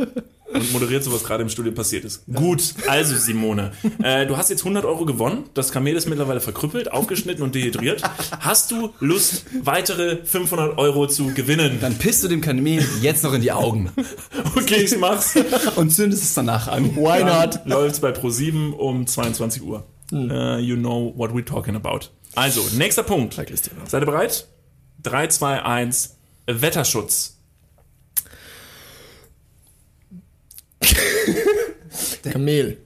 Speaker 1: und moderiert so, was gerade im Studio passiert ist. Gut, also Simone, äh, du hast jetzt 100 Euro gewonnen. Das Kamel ist mittlerweile verkrüppelt, aufgeschnitten und dehydriert. Hast du Lust, weitere 500 Euro zu gewinnen?
Speaker 2: Dann pisst du dem Kamel jetzt noch in die Augen
Speaker 1: Okay, ich mach's.
Speaker 2: und zündest es danach an.
Speaker 3: Why not?
Speaker 1: Läuft's bei Pro7 um 22 Uhr. Äh, you know what we're talking about. Also, nächster Punkt. Seid ihr bereit? 3, 2, 1. Wetterschutz.
Speaker 3: Kamel.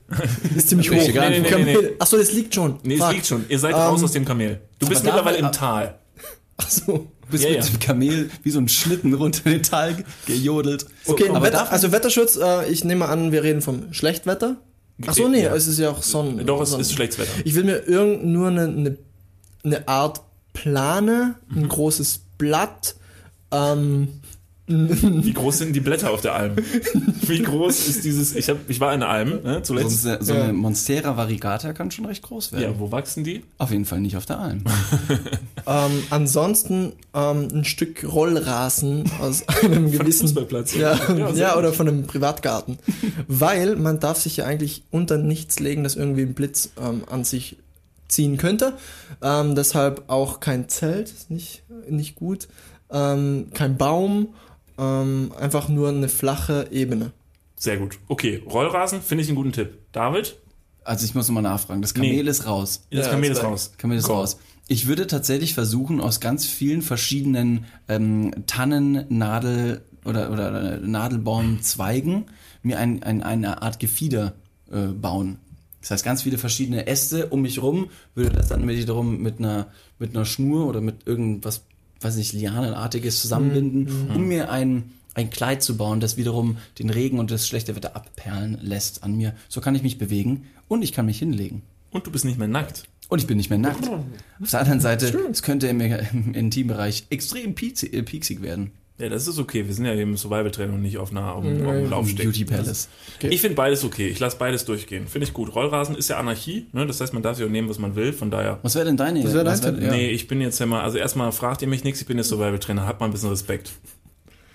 Speaker 3: Ist ziemlich hoch.
Speaker 2: Egal.
Speaker 1: Nee, nee, nee, nee.
Speaker 3: Achso, das liegt schon.
Speaker 1: Nee, es
Speaker 3: Fuck.
Speaker 1: liegt schon. Ihr seid raus
Speaker 3: Ähm,
Speaker 1: aus dem Kamel. Du bist mittlerweile im Tal.
Speaker 3: Achso.
Speaker 2: Du bist
Speaker 1: Ja,
Speaker 2: mit
Speaker 1: ja.
Speaker 2: dem Kamel wie so ein Schlitten runter den Tal gejodelt.
Speaker 3: Okay,
Speaker 2: aber
Speaker 3: Wetter,
Speaker 2: darf-
Speaker 3: also Wetterschutz, äh, ich nehme an, wir reden vom Schlechtwetter. Achso, nee,
Speaker 1: Ja.
Speaker 3: es ist ja auch Sonnen.
Speaker 1: Doch, es
Speaker 3: Sonnen.
Speaker 1: ist schlechtes Wetter.
Speaker 3: Ich will mir irgend nur eine, eine, eine Art Plane, ein
Speaker 1: Mhm.
Speaker 3: großes Blatt, ähm,
Speaker 1: Wie groß sind die Blätter auf der Alm? Wie groß ist dieses, ich, hab, ich war in der Alm, ne,
Speaker 2: So,
Speaker 1: zuletzt.
Speaker 2: so
Speaker 3: Ja.
Speaker 2: eine Monstera variegata kann schon recht groß werden.
Speaker 1: Ja, wo wachsen die?
Speaker 2: Auf jeden Fall nicht auf der Alm.
Speaker 3: ähm, ansonsten ähm, ein Stück Rollrasen aus einem gewissen
Speaker 1: Fußballplatz.
Speaker 3: Ja,
Speaker 1: Ja,
Speaker 3: ja, oder von einem Privatgarten. Weil man darf sich ja eigentlich unter nichts legen, das irgendwie ein Blitz ähm, an sich ziehen könnte. Ähm, deshalb auch kein Zelt, ist nicht, nicht gut. Ähm, kein Baum, ähm, einfach nur eine flache Ebene.
Speaker 1: Sehr gut. Okay, Rollrasen finde ich einen guten Tipp. David?
Speaker 2: Also ich muss nochmal nachfragen. Das Kamel
Speaker 1: Nee.
Speaker 2: ist raus.
Speaker 1: Das
Speaker 3: Ja,
Speaker 1: Kamel ist raus.
Speaker 2: Kamel ist
Speaker 1: Go.
Speaker 2: raus. Ich würde tatsächlich versuchen, aus ganz vielen verschiedenen ähm, Tannen, Nadel oder, oder Nadelbaumzweigen mir ein, ein, eine Art Gefieder äh, bauen. Das heißt, ganz viele verschiedene Äste um mich rum, würde das dann wiederum mit einer, mit einer Schnur oder mit irgendwas, weiß nicht, Lianenartiges zusammenbinden, um mir ein, ein Kleid zu bauen, das wiederum den Regen und das schlechte Wetter abperlen lässt an mir. So kann ich mich bewegen und ich kann mich hinlegen.
Speaker 1: Und du bist nicht mehr nackt.
Speaker 2: Und ich bin nicht mehr nackt. Auf der anderen Seite, es könnte im, im Intimbereich extrem äh, pieksig werden.
Speaker 1: Ja, das ist okay. Wir sind ja eben im Survival-Training und nicht auf einer auf, einem- auf einem Laufsteg.
Speaker 2: Beauty Palace.
Speaker 3: Okay.
Speaker 1: Ich finde beides okay. Ich lasse beides durchgehen. Finde ich gut. Rollrasen ist ja Anarchie. Ne? Das heißt, man darf sich auch nehmen, was man will. Von daher.
Speaker 2: Was wäre denn deine?
Speaker 3: Was wär dein
Speaker 2: was wär- ja.
Speaker 1: Nee, ich bin jetzt ja mal, also erstmal fragt ihr mich nichts, ich bin jetzt Survival-Trainer, habt mal ein bisschen Respekt.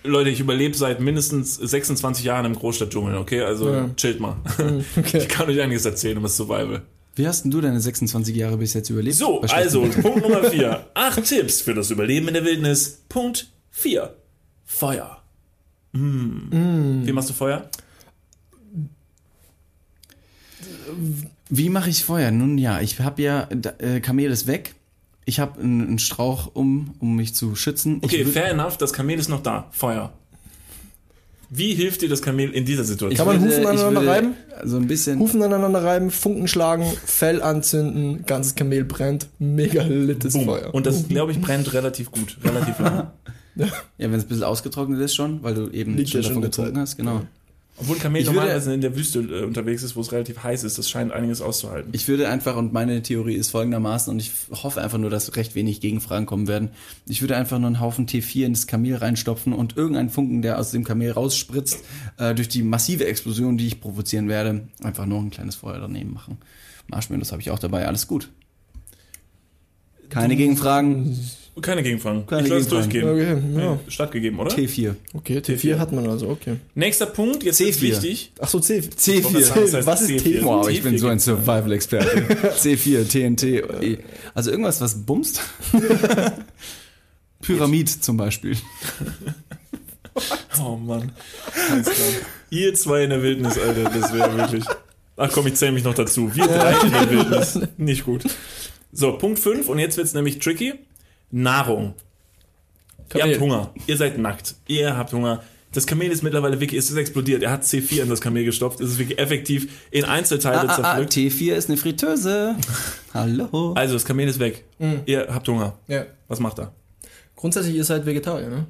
Speaker 1: Leute, ich überlebe seit mindestens 26 Jahren im Großstadtdschungel, okay? Also
Speaker 3: Ja.
Speaker 1: chillt mal.
Speaker 3: Okay.
Speaker 1: Ich kann euch einiges erzählen über das Survival.
Speaker 2: Wie hast denn du deine 26 Jahre bis jetzt überlebt?
Speaker 1: So, also? Punkt Nummer 4. Acht Tipps für das Überleben in der Wildnis. Punkt 4. Feuer. Mm. Wie machst du Feuer?
Speaker 2: Wie mache ich Feuer? Nun ja, ich habe ja, äh, Kamel ist weg. Ich habe einen, Strauch, um, um mich zu schützen.
Speaker 1: Okay, fair enough, das Kamel ist noch da. Feuer. Wie hilft dir das Kamel in dieser Situation?
Speaker 3: Kann man
Speaker 2: würde-
Speaker 3: Hufen aneinander
Speaker 2: würde
Speaker 3: reiben?
Speaker 2: So ein bisschen.
Speaker 3: Hufen aneinander reiben, Funken schlagen, Fell anzünden, ganzes Kamel brennt, mega littes
Speaker 1: Boom.
Speaker 3: Feuer.
Speaker 1: Und das, glaube ich, brennt relativ gut, relativ lang.
Speaker 2: Ja, wenn es ein bisschen ausgetrocknet ist schon, weil du eben
Speaker 3: Liegt
Speaker 2: schon
Speaker 3: ja schon
Speaker 2: davon getrunken
Speaker 3: Zeit.
Speaker 2: hast, genau.
Speaker 1: Obwohl ein Kamel
Speaker 2: Ich würde-
Speaker 1: normalerweise in der Wüste äh, unterwegs ist, wo es relativ heiß ist, das scheint einiges auszuhalten.
Speaker 2: Ich würde einfach, und meine Theorie ist folgendermaßen, und ich hoffe einfach nur, dass recht wenig Gegenfragen kommen werden. Ich würde einfach nur einen Haufen T4 ins Kamel reinstopfen und irgendeinen Funken, der aus dem Kamel rausspritzt, äh, durch die massive Explosion, die ich provozieren werde, einfach nur ein kleines Feuer daneben machen. Marshmallows habe ich auch dabei, alles gut. Keine Gegenfragen.
Speaker 1: Keine Gegenfragen.
Speaker 2: Keine
Speaker 1: ich lasse
Speaker 2: Gegenfragen.
Speaker 1: durchgehen.
Speaker 3: Okay, ja.
Speaker 1: Nee, Stattgegeben, oder?
Speaker 2: T4.
Speaker 3: Okay, T4 hat man also, okay.
Speaker 1: Nächster Punkt, jetzt ist
Speaker 2: C4.
Speaker 1: wichtig.
Speaker 3: Ach so, C.
Speaker 2: C4.
Speaker 1: Das heißt
Speaker 3: Was ist
Speaker 1: C4?
Speaker 3: T4?
Speaker 2: Wow, ich bin so ein
Speaker 1: T4.
Speaker 2: Survival-Experte. C4, TNT. E. Also irgendwas, was bumst. Pyramid zum Beispiel.
Speaker 1: Oh Mann. Alles klar. Ihr zwei in der Wildnis, Alter, das wäre wirklich. Ach komm, ich zähle mich noch dazu. Wir drei in der Wildnis. Nicht gut. So, Punkt 5 und jetzt wird's nämlich tricky. Nahrung. Ihr
Speaker 3: Kamel.
Speaker 1: habt Hunger. Ihr seid nackt. Ihr habt Hunger. Das Kamel ist mittlerweile wirklich, es ist explodiert. Er hat C4 in das Kamel gestopft. Es ist wirklich effektiv in Einzelteile
Speaker 2: Ah, ah, ah,
Speaker 1: zerpflückt.
Speaker 2: T4 ist eine Fritteuse. Hallo.
Speaker 1: Also, das Kamel ist weg. Ihr habt Hunger.
Speaker 3: Ja.
Speaker 1: Was macht er?
Speaker 3: Grundsätzlich ist halt Vegetarier, ne?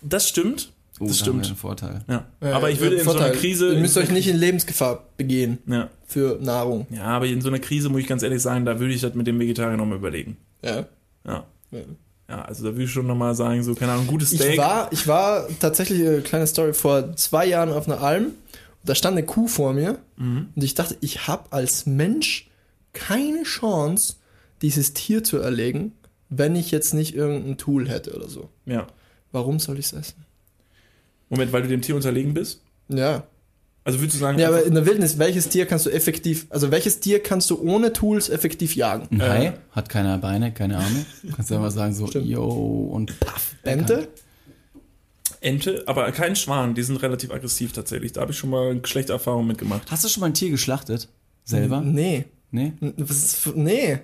Speaker 1: Das stimmt.
Speaker 2: Oh,
Speaker 1: das
Speaker 2: da
Speaker 1: stimmt.
Speaker 2: einen Vorteil.
Speaker 1: Ja.
Speaker 3: Ja,
Speaker 1: Aber ich würde in so
Speaker 3: Vorteil.
Speaker 1: einer Krise.
Speaker 3: Ihr müsst euch nicht in Lebensgefahr begehen
Speaker 1: ja.
Speaker 3: für Nahrung.
Speaker 1: ja, aber in so einer Krise muss ich ganz ehrlich sagen, da würde ich das mit dem Vegetarier nochmal überlegen.
Speaker 3: Ja.
Speaker 1: Ja.
Speaker 3: Ja.
Speaker 1: Also da würde ich schon nochmal sagen, so, keine Ahnung, gutes Steak.
Speaker 3: Ich war, ich war tatsächlich, äh, kleine Story, vor zwei Jahren auf einer Alm. Da stand eine Kuh vor mir
Speaker 1: Mhm.
Speaker 3: und ich dachte, ich habe als Mensch keine Chance, dieses Tier zu erlegen, wenn ich jetzt nicht irgendein Tool hätte oder so.
Speaker 1: ja.
Speaker 3: Warum soll ich es essen?
Speaker 1: Moment, weil du dem Tier unterlegen bist?
Speaker 3: Ja.
Speaker 1: Also würdest du sagen,
Speaker 3: Ja, aber in der Wildnis, welches Tier kannst du effektiv, also welches Tier kannst du ohne Tools effektiv jagen?
Speaker 2: Ein Hai
Speaker 1: Äh.
Speaker 2: hat keine Beine, keine Arme. Kannst du einfach sagen so,
Speaker 3: Stimmt.
Speaker 2: yo und paff.
Speaker 3: Ente?
Speaker 1: Ente, aber kein Schwan, die sind relativ aggressiv tatsächlich. Da habe ich schon mal schlechte Erfahrungen mitgemacht.
Speaker 2: Hast du schon mal ein Tier geschlachtet? Selber?
Speaker 3: Nee.
Speaker 2: Nee?
Speaker 3: Was ist für, nee.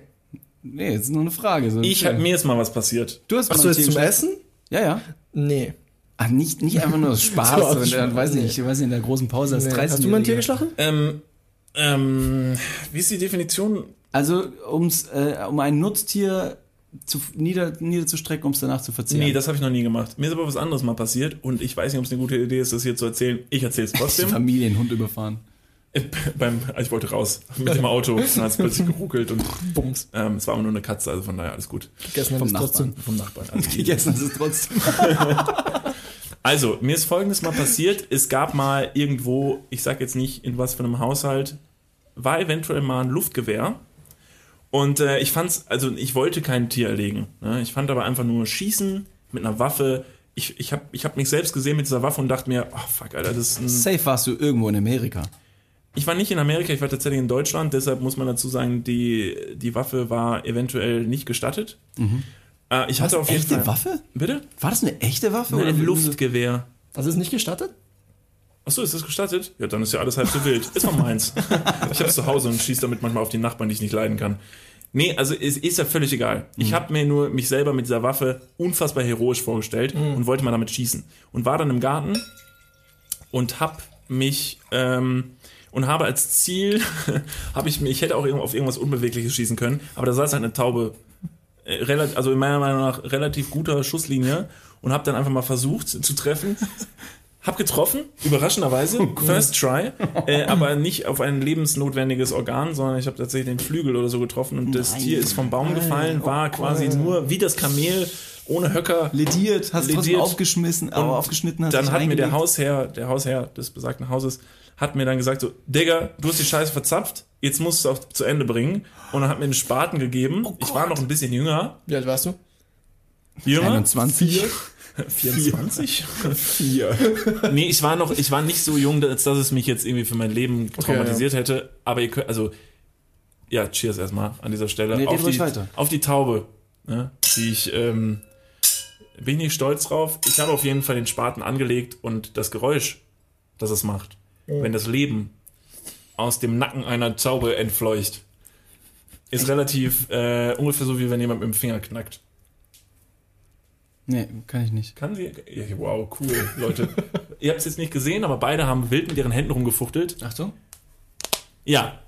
Speaker 2: Nee, das ist nur eine Frage. So
Speaker 1: Ich hab, mir ist mal was passiert.
Speaker 2: du hast
Speaker 3: Ach
Speaker 2: mal ein
Speaker 3: jetzt
Speaker 2: Tier
Speaker 3: zum
Speaker 2: geschlachtet?
Speaker 3: Essen?
Speaker 2: Ja, ja.
Speaker 3: Nee.
Speaker 2: Ach, nicht, nicht einfach nur aus Spaß,
Speaker 3: So Spaß,
Speaker 2: weiß nicht, ich weiß nicht, in der großen Pause als
Speaker 3: nee.
Speaker 2: 30
Speaker 3: Hast du mal ein Tier geschlachtet?
Speaker 1: Ähm, ähm, wie ist die Definition?
Speaker 2: Also, um's, äh, um ein Nutztier zu, nieder, niederzustrecken, um es danach zu verzehren.
Speaker 1: Nee, das habe ich noch nie gemacht. Mir ist aber was anderes mal passiert und ich weiß nicht, ob es eine gute Idee ist, das hier zu erzählen. Ich erzähle es trotzdem.
Speaker 2: Familie den Hund überfahren.
Speaker 1: Äh, Beim, also ich wollte raus mit dem Auto, dann hat es plötzlich geruckelt und
Speaker 3: Bums.
Speaker 1: ähm, es war aber nur eine Katze, also von daher alles gut.
Speaker 3: Gegessen
Speaker 2: Vom
Speaker 3: es trotzdem.
Speaker 1: Vom Nachbarn. easy.
Speaker 2: Gegessen ist es trotzdem.
Speaker 1: Also, mir ist folgendes mal passiert. Es gab mal irgendwo, ich sag jetzt nicht in was für einem Haushalt, war eventuell mal ein Luftgewehr. Und äh, ich fand's, also ich wollte kein Tier erlegen. Ne? Ich fand aber einfach nur Schießen mit einer Waffe. Ich, ich habe ich hab mich selbst gesehen mit dieser Waffe und dachte mir, oh fuck, Alter, das ist ein.
Speaker 2: Safe warst du irgendwo in Amerika.
Speaker 1: Ich war nicht in Amerika, ich war tatsächlich in Deutschland, deshalb muss man dazu sagen, die, die Waffe war eventuell nicht gestattet. Äh, ich hatte auf jeden
Speaker 2: echte
Speaker 1: Fall.
Speaker 2: Waffe?
Speaker 1: Bitte?
Speaker 2: War das eine echte Waffe?
Speaker 1: Ein
Speaker 2: oder-
Speaker 1: Luftgewehr.
Speaker 3: Was ist nicht gestattet?
Speaker 1: Achso, ist das gestattet? Ja, dann ist ja alles halb so wild. Ist von meins. ich hab's zu Hause und schieße damit manchmal auf die Nachbarn, die ich nicht leiden kann. Nee, also es ist ja völlig egal. Ich habe mir nur mich selber mit dieser Waffe unfassbar heroisch vorgestellt und wollte mal damit schießen. Und war dann im Garten und hab mich ähm, und habe als Ziel, habe ich mir, ich hätte auch auf irgendwas Unbewegliches schießen können, aber da saß halt eine Taube, relativ, also in meiner Meinung nach relativ guter Schusslinie und habe dann einfach mal versucht zu treffen. Hab getroffen, überraschenderweise, first try, äh, aber nicht auf ein lebensnotwendiges Organ, sondern ich habe tatsächlich den Flügel oder so getroffen und das
Speaker 2: Nein.
Speaker 1: Tier ist vom Baum gefallen, war quasi nur wie das Kamel ohne Höcker.
Speaker 2: Lediert, hast du
Speaker 1: Lediert.
Speaker 2: aufgeschmissen, aber
Speaker 1: Und
Speaker 2: aufgeschnitten hast
Speaker 1: Dann hat mir der. Hausherr, der Hausherr des besagten Hauses, hat mir dann gesagt so, Digga, du hast die Scheiße verzapft, jetzt musst du es auch zu Ende bringen. Und dann hat mir einen Spaten gegeben.
Speaker 2: Oh
Speaker 1: ich war noch ein bisschen jünger.
Speaker 3: Wie alt warst du?
Speaker 1: Jünger?
Speaker 2: 21.
Speaker 1: 24?
Speaker 2: Vier.
Speaker 1: nee, ich war noch, ich war nicht so jung, als dass es mich jetzt irgendwie für mein Leben traumatisiert hätte. Aber ihr könnt, also, ja, cheers erstmal an dieser Stelle.
Speaker 2: Nee,
Speaker 1: auf, die,
Speaker 2: weiter.
Speaker 1: auf die Taube, ne, die ich, ähm, bin ich stolz drauf. Ich habe auf jeden Fall den Spaten angelegt und das Geräusch, das es macht, wenn das Leben aus dem Nacken einer Taube entfleucht, ist relativ äh, ungefähr so, wie wenn jemand mit dem Finger knackt.
Speaker 2: Nee, kann ich nicht.
Speaker 1: Kann sie? Wow, cool, Leute. Ihr habt es jetzt nicht gesehen, aber beide haben wild mit ihren Händen rumgefuchtelt.
Speaker 2: Achtung.
Speaker 1: Ja,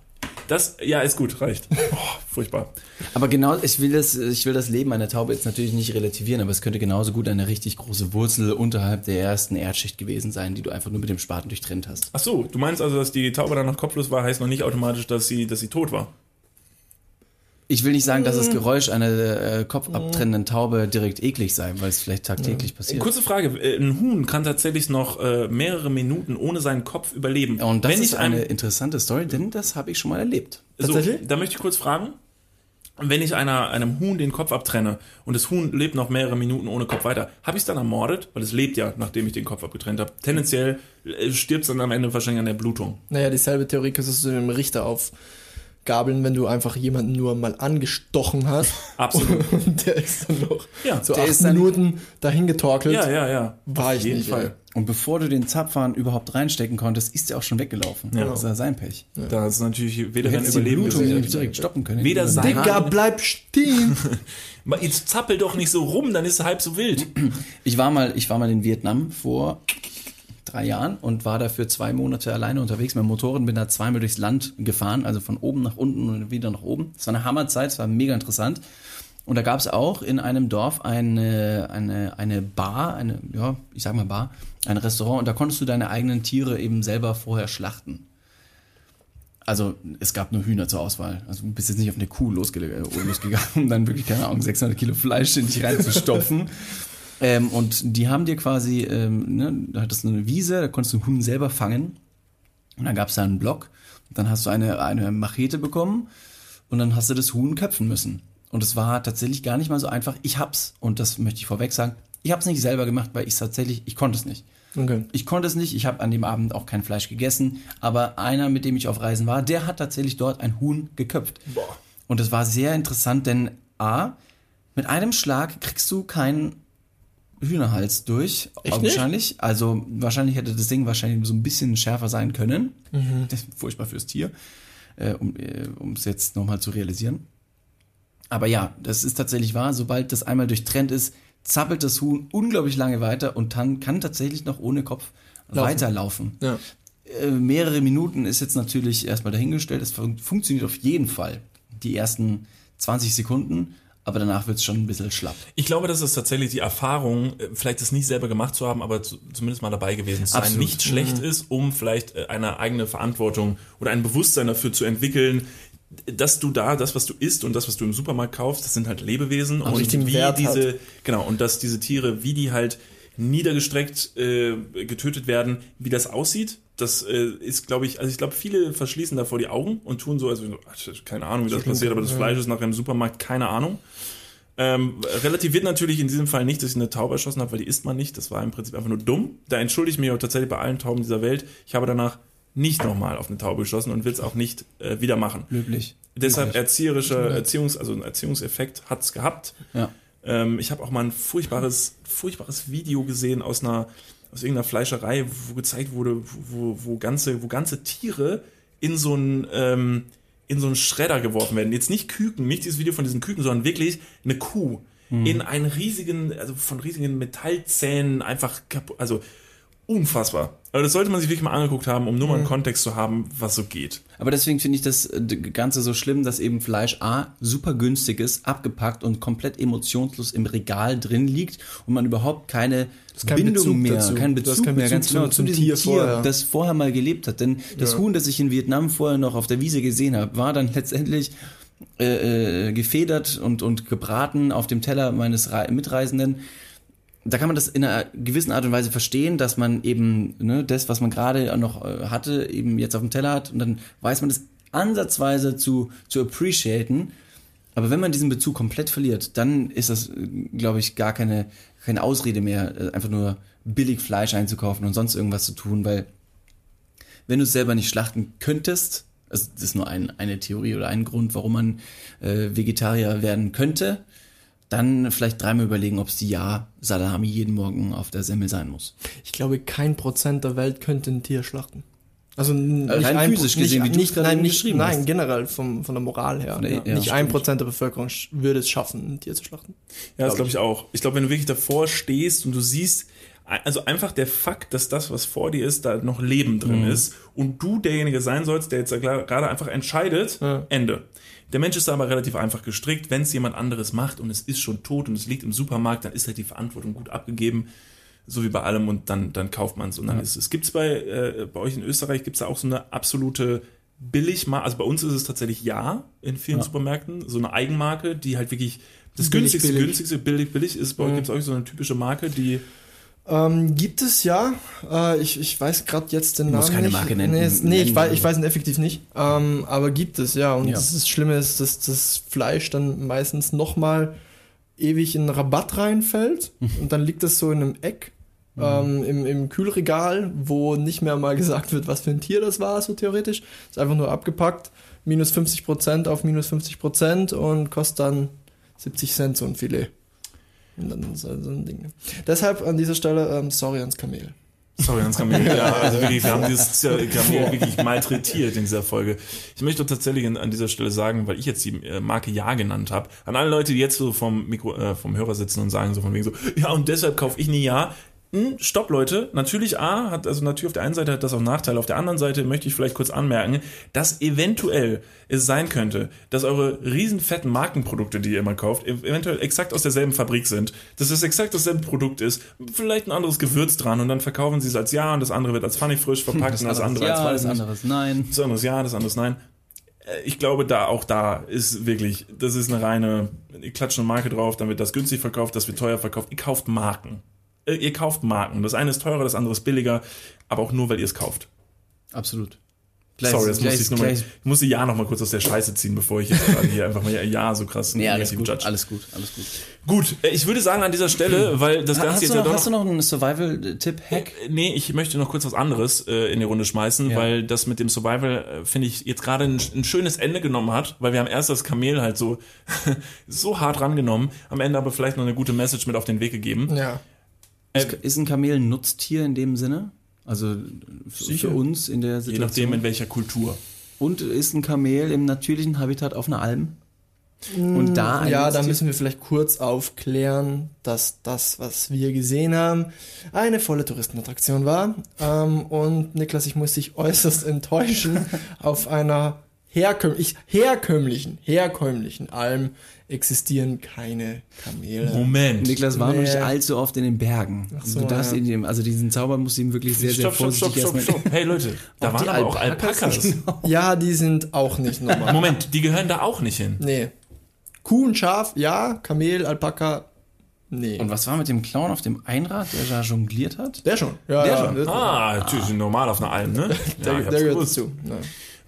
Speaker 1: das, ja, ist gut, reicht. Oh, furchtbar.
Speaker 2: Aber genau, ich will das, ich will das Leben einer Taube jetzt natürlich nicht relativieren, aber es könnte genauso gut eine richtig große Wurzel unterhalb der ersten Erdschicht gewesen sein, die du einfach nur mit dem Spaten durchtrennt hast.
Speaker 1: Ach so, du meinst also, dass die Taube dann noch kopflos war, heißt noch nicht automatisch, dass sie, dass sie tot war.
Speaker 2: Ich will nicht sagen, dass das Geräusch einer äh, kopfabtrennenden Taube direkt eklig sei, weil es vielleicht tagtäglich passiert.
Speaker 1: Kurze Frage, äh, ein Huhn kann tatsächlich noch äh, mehrere Minuten ohne seinen Kopf überleben.
Speaker 2: Und das
Speaker 1: Wenn
Speaker 2: ist eine interessante Story, denn das habe ich schon mal erlebt.
Speaker 1: so,
Speaker 3: Tatsächlich?
Speaker 1: da möchte ich kurz fragen, wenn ich einer, einem Huhn den Kopf abtrenne und das Huhn lebt noch mehrere Minuten ohne Kopf weiter, habe ich es dann ermordet? Weil es lebt ja, nachdem ich den Kopf abgetrennt habe. Tendenziell stirbt es dann am Ende wahrscheinlich an der Blutung.
Speaker 3: Naja, dieselbe Theorie könntest du dem Richter aufgabeln, wenn du einfach jemanden nur mal angestochen hast.
Speaker 1: Absolut.
Speaker 3: Und der ist dann noch
Speaker 1: Ja.
Speaker 3: so
Speaker 2: Der
Speaker 3: acht
Speaker 2: ist dann-
Speaker 3: Minuten dahin getorkelt.
Speaker 1: Ja, ja, ja.
Speaker 3: War ich
Speaker 1: jeden
Speaker 3: nicht,
Speaker 1: Fall.
Speaker 3: ey.
Speaker 2: Und bevor du den Zapfhahn überhaupt reinstecken konntest, ist er auch schon weggelaufen.
Speaker 1: Ja.
Speaker 2: Das ist ja sein Pech.
Speaker 1: Da ist natürlich
Speaker 2: Du
Speaker 1: weder
Speaker 2: die
Speaker 1: Überleben
Speaker 2: direkt stoppen können.
Speaker 1: Weder sein-
Speaker 3: Digga, bleib stehen!
Speaker 1: Jetzt zappel doch nicht so rum, dann ist es halb so wild.
Speaker 2: Ich war mal, ich war mal in Vietnam vor drei Jahren und war da für zwei Monate alleine unterwegs mit Motorrad, bin da zweimal durchs Land gefahren, also von oben nach unten und wieder nach oben. Es war eine Hammerzeit, es war mega interessant. Und da gab es auch in einem Dorf eine, eine, eine Bar, eine, ja, ich sag mal Bar, ein Restaurant und da konntest du deine eigenen Tiere eben selber vorher schlachten. Also es gab nur Hühner zur Auswahl. Also du bist jetzt nicht auf eine Kuh äh, losgegangen, um dann wirklich, keine Ahnung, 600 Kilo Fleisch in dich reinzustopfen. ähm, und die haben dir quasi, ähm, ne, da hattest du eine Wiese, da konntest du den Huhn selber fangen. Und dann gab es da einen Block. Dann hast du eine, eine Machete bekommen und dann hast du das Huhn köpfen müssen. Und es war tatsächlich gar nicht mal so einfach. Ich hab's, und das möchte ich vorweg sagen, ich hab's nicht selber gemacht, weil ich tatsächlich, ich konnte es nicht.
Speaker 3: Okay.
Speaker 2: Ich konnte es nicht, ich habe an dem Abend auch kein Fleisch gegessen, aber einer, mit dem ich auf Reisen war, der hat tatsächlich dort ein Huhn geköpft.
Speaker 1: Boah.
Speaker 2: Und es war sehr interessant, denn A, mit einem Schlag kriegst du keinen Hühnerhals durch,
Speaker 3: Echt nicht?
Speaker 2: wahrscheinlich. Also wahrscheinlich hätte das Ding wahrscheinlich so ein bisschen schärfer sein können. Ist furchtbar fürs Tier, äh, um äh, es jetzt nochmal zu realisieren. Aber ja, das ist tatsächlich wahr. Sobald das einmal durchtrennt ist, zappelt das Huhn unglaublich lange weiter und dann kann tatsächlich noch ohne Kopf
Speaker 3: Laufen.
Speaker 2: weiterlaufen.
Speaker 3: Ja.
Speaker 2: Äh, mehrere Minuten ist jetzt natürlich erstmal dahingestellt. Es fun funktioniert auf jeden Fall. Die ersten 20 Sekunden, aber danach wird es schon ein bisschen schlapp.
Speaker 1: Ich glaube, das ist tatsächlich die Erfahrung, äh, vielleicht das nicht selber gemacht zu haben, aber zu, zumindest mal dabei gewesen zu sein,
Speaker 2: Absolut.
Speaker 1: nicht schlecht ist, um vielleicht äh, eine eigene Verantwortung oder ein Bewusstsein dafür zu entwickeln, dass du da, das, was du isst und das, was du im Supermarkt kaufst, das sind halt Lebewesen und
Speaker 3: richtigen
Speaker 1: wie
Speaker 3: Wert
Speaker 1: diese, genau, und dass diese Tiere, wie die halt niedergestreckt äh, getötet werden, wie das aussieht, das äh, ist, glaube ich, also ich glaube, viele verschließen davor die Augen und tun so, also keine Ahnung, wie das passiert, aber das Fleisch ist nachher im Supermarkt, keine Ahnung. Ähm, relativiert natürlich in diesem Fall nicht, dass ich eine Taube erschossen habe, weil die isst man nicht. Das war im Prinzip einfach nur dumm. Da entschuldige ich mich auch tatsächlich bei allen Tauben dieser Welt. Ich habe danach nicht nochmal auf eine Taube geschossen und will es auch nicht äh, wieder machen.
Speaker 2: Löblich.
Speaker 1: Deshalb
Speaker 2: Löblich.
Speaker 1: erzieherischer Erziehungs, also ein Erziehungseffekt hat's gehabt.
Speaker 2: Ja.
Speaker 1: Ähm, ich habe auch mal ein furchtbares, furchtbares Video gesehen aus einer, aus irgendeiner Fleischerei, wo gezeigt wurde, wo, wo ganze, wo ganze Tiere in so einen, ähm, in so einen Schredder geworfen werden. Jetzt nicht Küken, nicht dieses Video von diesen Küken, sondern wirklich eine Kuh in einen riesigen, also von riesigen Metallzähnen einfach kaputt, also unfassbar. Also das sollte man sich wirklich mal angeguckt haben, um nur mal einen Kontext zu haben, was so geht.
Speaker 2: Aber deswegen finde ich das äh, Ganze so schlimm, dass eben Fleisch A super günstig ist, abgepackt und komplett emotionslos im Regal drin liegt und man überhaupt keine
Speaker 3: keinen
Speaker 2: Bindung
Speaker 3: Bezug
Speaker 2: mehr,
Speaker 3: dazu.
Speaker 2: keinen
Speaker 3: Du hast
Speaker 2: Bezug mehr,
Speaker 3: Bezug
Speaker 2: ganz
Speaker 3: zu-
Speaker 2: genau,
Speaker 3: zum
Speaker 2: zu diesem
Speaker 3: Tier
Speaker 2: Tier,
Speaker 3: vorher.
Speaker 2: das vorher mal gelebt hat. Denn das
Speaker 3: Ja.
Speaker 2: Huhn, das ich in Vietnam vorher noch auf der Wiese gesehen habe, war dann letztendlich äh, äh, gefedert und, und gebraten auf dem Teller meines Rei- Mitreisenden. Da kann man das in einer gewissen Art und Weise verstehen, dass man eben ne, das, was man gerade noch äh, hatte, eben jetzt auf dem Teller hat und dann weiß man das ansatzweise zu, zu appreciaten. Aber wenn man diesen Bezug komplett verliert, dann ist das, glaube ich, gar keine, keine Ausrede mehr, äh, einfach nur billig Fleisch einzukaufen und sonst irgendwas zu tun, weil wenn du es selber nicht schlachten könntest, also das ist nur ein, eine Theorie oder ein Grund, warum man äh, Vegetarier werden könnte, dann vielleicht dreimal überlegen, ob es die Ja-Salami jeden Morgen auf der Semmel sein muss.
Speaker 3: Ich glaube, kein Prozent der Welt könnte ein Tier schlachten. Also nicht
Speaker 2: rein
Speaker 3: ein,
Speaker 2: physisch
Speaker 3: nicht,
Speaker 2: gesehen, wie du
Speaker 3: nicht, nein, nicht,
Speaker 2: beschrieben
Speaker 3: nein,
Speaker 2: hast.
Speaker 3: generell vom, von der Moral her.
Speaker 2: der-
Speaker 3: ja.
Speaker 2: ja,
Speaker 3: nicht ein. Prozent der Bevölkerung würde es schaffen, ein Tier zu schlachten.
Speaker 1: Ja, das
Speaker 3: Glaub
Speaker 1: glaube ich auch. Ich glaube, wenn du wirklich davor stehst und du siehst, also einfach der Fakt, dass das, was vor dir ist, da noch Leben drin ist und du derjenige sein sollst, der jetzt gerade einfach entscheidet,
Speaker 3: Ja.
Speaker 1: Ende. Der Mensch ist da aber relativ einfach gestrickt. Wenn es jemand anderes macht und es ist schon tot und es liegt im Supermarkt, dann ist halt die Verantwortung gut abgegeben, so wie bei allem und dann, dann kauft man es und dann ist es. Gibt es bei, äh, bei euch in Österreich, gibt es da auch so eine absolute Billigmarke, also bei uns ist es tatsächlich ja in vielen
Speaker 2: Ja.
Speaker 1: Supermärkten, so eine Eigenmarke, die halt wirklich das
Speaker 3: Billig,
Speaker 1: günstigste,
Speaker 3: billig.
Speaker 1: günstigste, billig, billig ist. Bei euch gibt es euch so eine typische Marke, die
Speaker 3: Ähm, gibt es ja. Äh, ich, ich weiß gerade jetzt den
Speaker 2: Du
Speaker 3: Namen
Speaker 2: musst keine
Speaker 3: nicht.
Speaker 2: Marke nennen.
Speaker 3: Nee, es, nee ich, weiß, ich weiß ihn effektiv nicht. Ähm, aber gibt es, ja. Und
Speaker 2: Ja.
Speaker 3: das, das Schlimme ist, dass das Fleisch dann meistens nochmal ewig in Rabatt reinfällt. und dann liegt das so in einem Eck.
Speaker 2: Mhm.
Speaker 3: Ähm, im, Im Kühlregal, wo nicht mehr mal gesagt wird, was für ein Tier das war, so theoretisch. Ist einfach nur abgepackt, minus 50% auf minus 50% und kostet dann 70 Cent so ein Filet. Und dann halt so ein Ding. Deshalb an dieser Stelle, ähm, sorry ans Kamel.
Speaker 1: Sorry, ans Kamel. Ja, also wirklich, wir haben dieses Kamel wirklich malträtiert in dieser Folge. Ich möchte tatsächlich an an dieser Stelle sagen, weil ich jetzt die äh, Marke Ja genannt habe, an alle Leute, die jetzt so vom Mikro, äh, vom Hörer sitzen und sagen so von wegen so, ja und deshalb kaufe ich nie Ja. Hm, stopp, Leute. Natürlich A hat, also natürlich auf der einen Seite hat das auch Nachteile. Auf der anderen Seite möchte ich vielleicht kurz anmerken, dass eventuell es sein könnte, dass eure riesen fetten Markenprodukte, die ihr immer kauft, ev- eventuell exakt aus derselben Fabrik sind. Dass es exakt dasselbe Produkt ist. Vielleicht ein anderes Gewürz dran und dann verkaufen sie es als Ja und das andere wird als funny frisch verpackt und das andere
Speaker 2: ja,
Speaker 1: als weiß
Speaker 2: das
Speaker 1: nicht.
Speaker 2: anderes nein.
Speaker 1: Das andere ja, das andere nein. Äh, Ich glaube, da auch da ist wirklich, das ist eine reine, ihr klatscht eine Marke drauf, dann wird das günstig verkauft, das wird teuer verkauft. Ihr kauft Marken. Äh, Ihr kauft Marken. Das eine ist teurer, das andere ist billiger, aber auch nur, weil ihr es kauft.
Speaker 2: Absolut.
Speaker 1: Sorry, das musste ich, noch mal,
Speaker 2: gleich,
Speaker 1: ich musste Ja noch mal kurz aus der Scheiße ziehen, bevor ich jetzt hier einfach mal Ja so krass
Speaker 2: Nee, alles gut,
Speaker 1: judge.
Speaker 2: alles gut, alles gut.
Speaker 1: Gut, äh, ich würde sagen an dieser Stelle, weil das Ganze
Speaker 2: Hast
Speaker 1: jetzt
Speaker 2: du,
Speaker 1: ja
Speaker 2: noch,
Speaker 1: doch
Speaker 2: hast du noch einen Survival-Tipp-Hack?
Speaker 1: Äh, Nee, ich möchte noch kurz was anderes äh, in die Runde schmeißen,
Speaker 2: Ja.
Speaker 1: weil das mit dem Survival, äh, finde ich, jetzt gerade ein, ein schönes Ende genommen hat, weil wir haben erst das Kamel halt so, so hart rangenommen, am Ende aber vielleicht noch eine gute Message mit auf den Weg gegeben.
Speaker 3: Ja.
Speaker 1: Äh,
Speaker 2: Ist, ist ein Kamel ein Nutztier in dem Sinne? Also
Speaker 3: Sicher.
Speaker 2: für uns in der
Speaker 1: Je
Speaker 2: Situation.
Speaker 1: nachdem, in welcher Kultur.
Speaker 2: Und ist ein Kamel im natürlichen Habitat auf einer Alm? Und da
Speaker 3: Ja, da müssen wir vielleicht kurz aufklären, dass das, was wir gesehen haben, eine volle Touristenattraktion war. Ähm, und Niklas, ich muss dich äußerst enttäuschen. Auf einer herkömmlich, herkömmlichen, herkömmlichen Alm existieren keine Kamele.
Speaker 1: Moment.
Speaker 2: Niklas war noch
Speaker 3: Nee.
Speaker 2: nicht allzu oft in den Bergen.
Speaker 3: so,
Speaker 2: du darfst
Speaker 3: ja.
Speaker 2: ihm- also diesen Zauber musst du ihm wirklich sehr, sehr
Speaker 1: stopp, stopp, stopp,
Speaker 2: vorsichtig
Speaker 1: stopp, stopp. Hey Leute, da
Speaker 2: Auch
Speaker 1: waren aber auch
Speaker 2: Alpakas?
Speaker 1: Alpakas.
Speaker 3: Ja, die sind auch nicht normal.
Speaker 1: Moment, die gehören da auch nicht hin.
Speaker 3: Nee. Kuh und Schaf, ja. Kamel, Alpaka, nee.
Speaker 2: Und was war mit dem Clown auf dem Einrad, der da jongliert hat?
Speaker 3: der schon. Ja,
Speaker 2: Der
Speaker 3: ja,
Speaker 2: schon.
Speaker 1: Ah, natürlich normal auf einer Alm, ne?
Speaker 3: Der,
Speaker 1: Ja,
Speaker 3: der gehört dazu. Ja.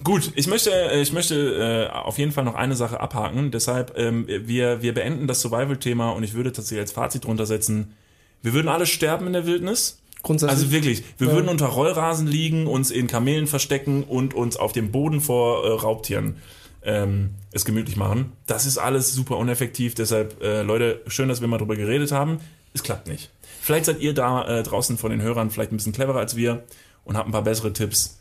Speaker 1: Gut, ich möchte, äh, ich möchte äh, auf jeden Fall noch eine Sache abhaken. Deshalb, ähm, wir, wir beenden das Survival-Thema und ich würde tatsächlich als Fazit drunter setzen, wir würden alle sterben in der Wildnis.
Speaker 3: Grundsätzlich.
Speaker 1: Also wirklich, wir
Speaker 3: Ja.
Speaker 1: würden unter Rollrasen liegen, uns in Kamelen verstecken und uns auf dem Boden vor äh, Raubtieren ähm, es gemütlich machen. Das ist alles super uneffektiv. Deshalb, äh, Leute, schön, dass wir mal drüber geredet haben. Es klappt nicht. Vielleicht seid ihr da äh, draußen von den Hörern vielleicht ein bisschen cleverer als wir und habt ein paar bessere Tipps.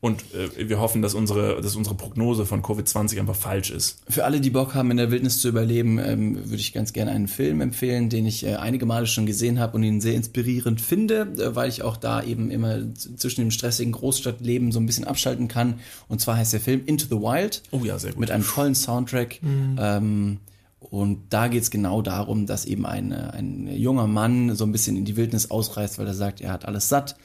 Speaker 1: Und äh, wir hoffen, dass unsere, dass unsere Prognose von Covid-20 einfach falsch ist.
Speaker 2: Für alle, die Bock haben, in der Wildnis zu überleben, ähm, würde ich ganz gerne einen Film empfehlen, den ich äh, einige Male schon gesehen habe und ihn sehr inspirierend finde, äh, weil ich auch da eben immer zwischen dem stressigen Großstadtleben so ein bisschen abschalten kann. Und zwar heißt der Film Into the Wild
Speaker 1: Oh ja, sehr gut.
Speaker 2: mit einem tollen Soundtrack. Ähm, und da geht's genau darum, dass eben ein, äh, ein junger Mann so ein bisschen in die Wildnis ausreist, weil er sagt, er hat alles satt.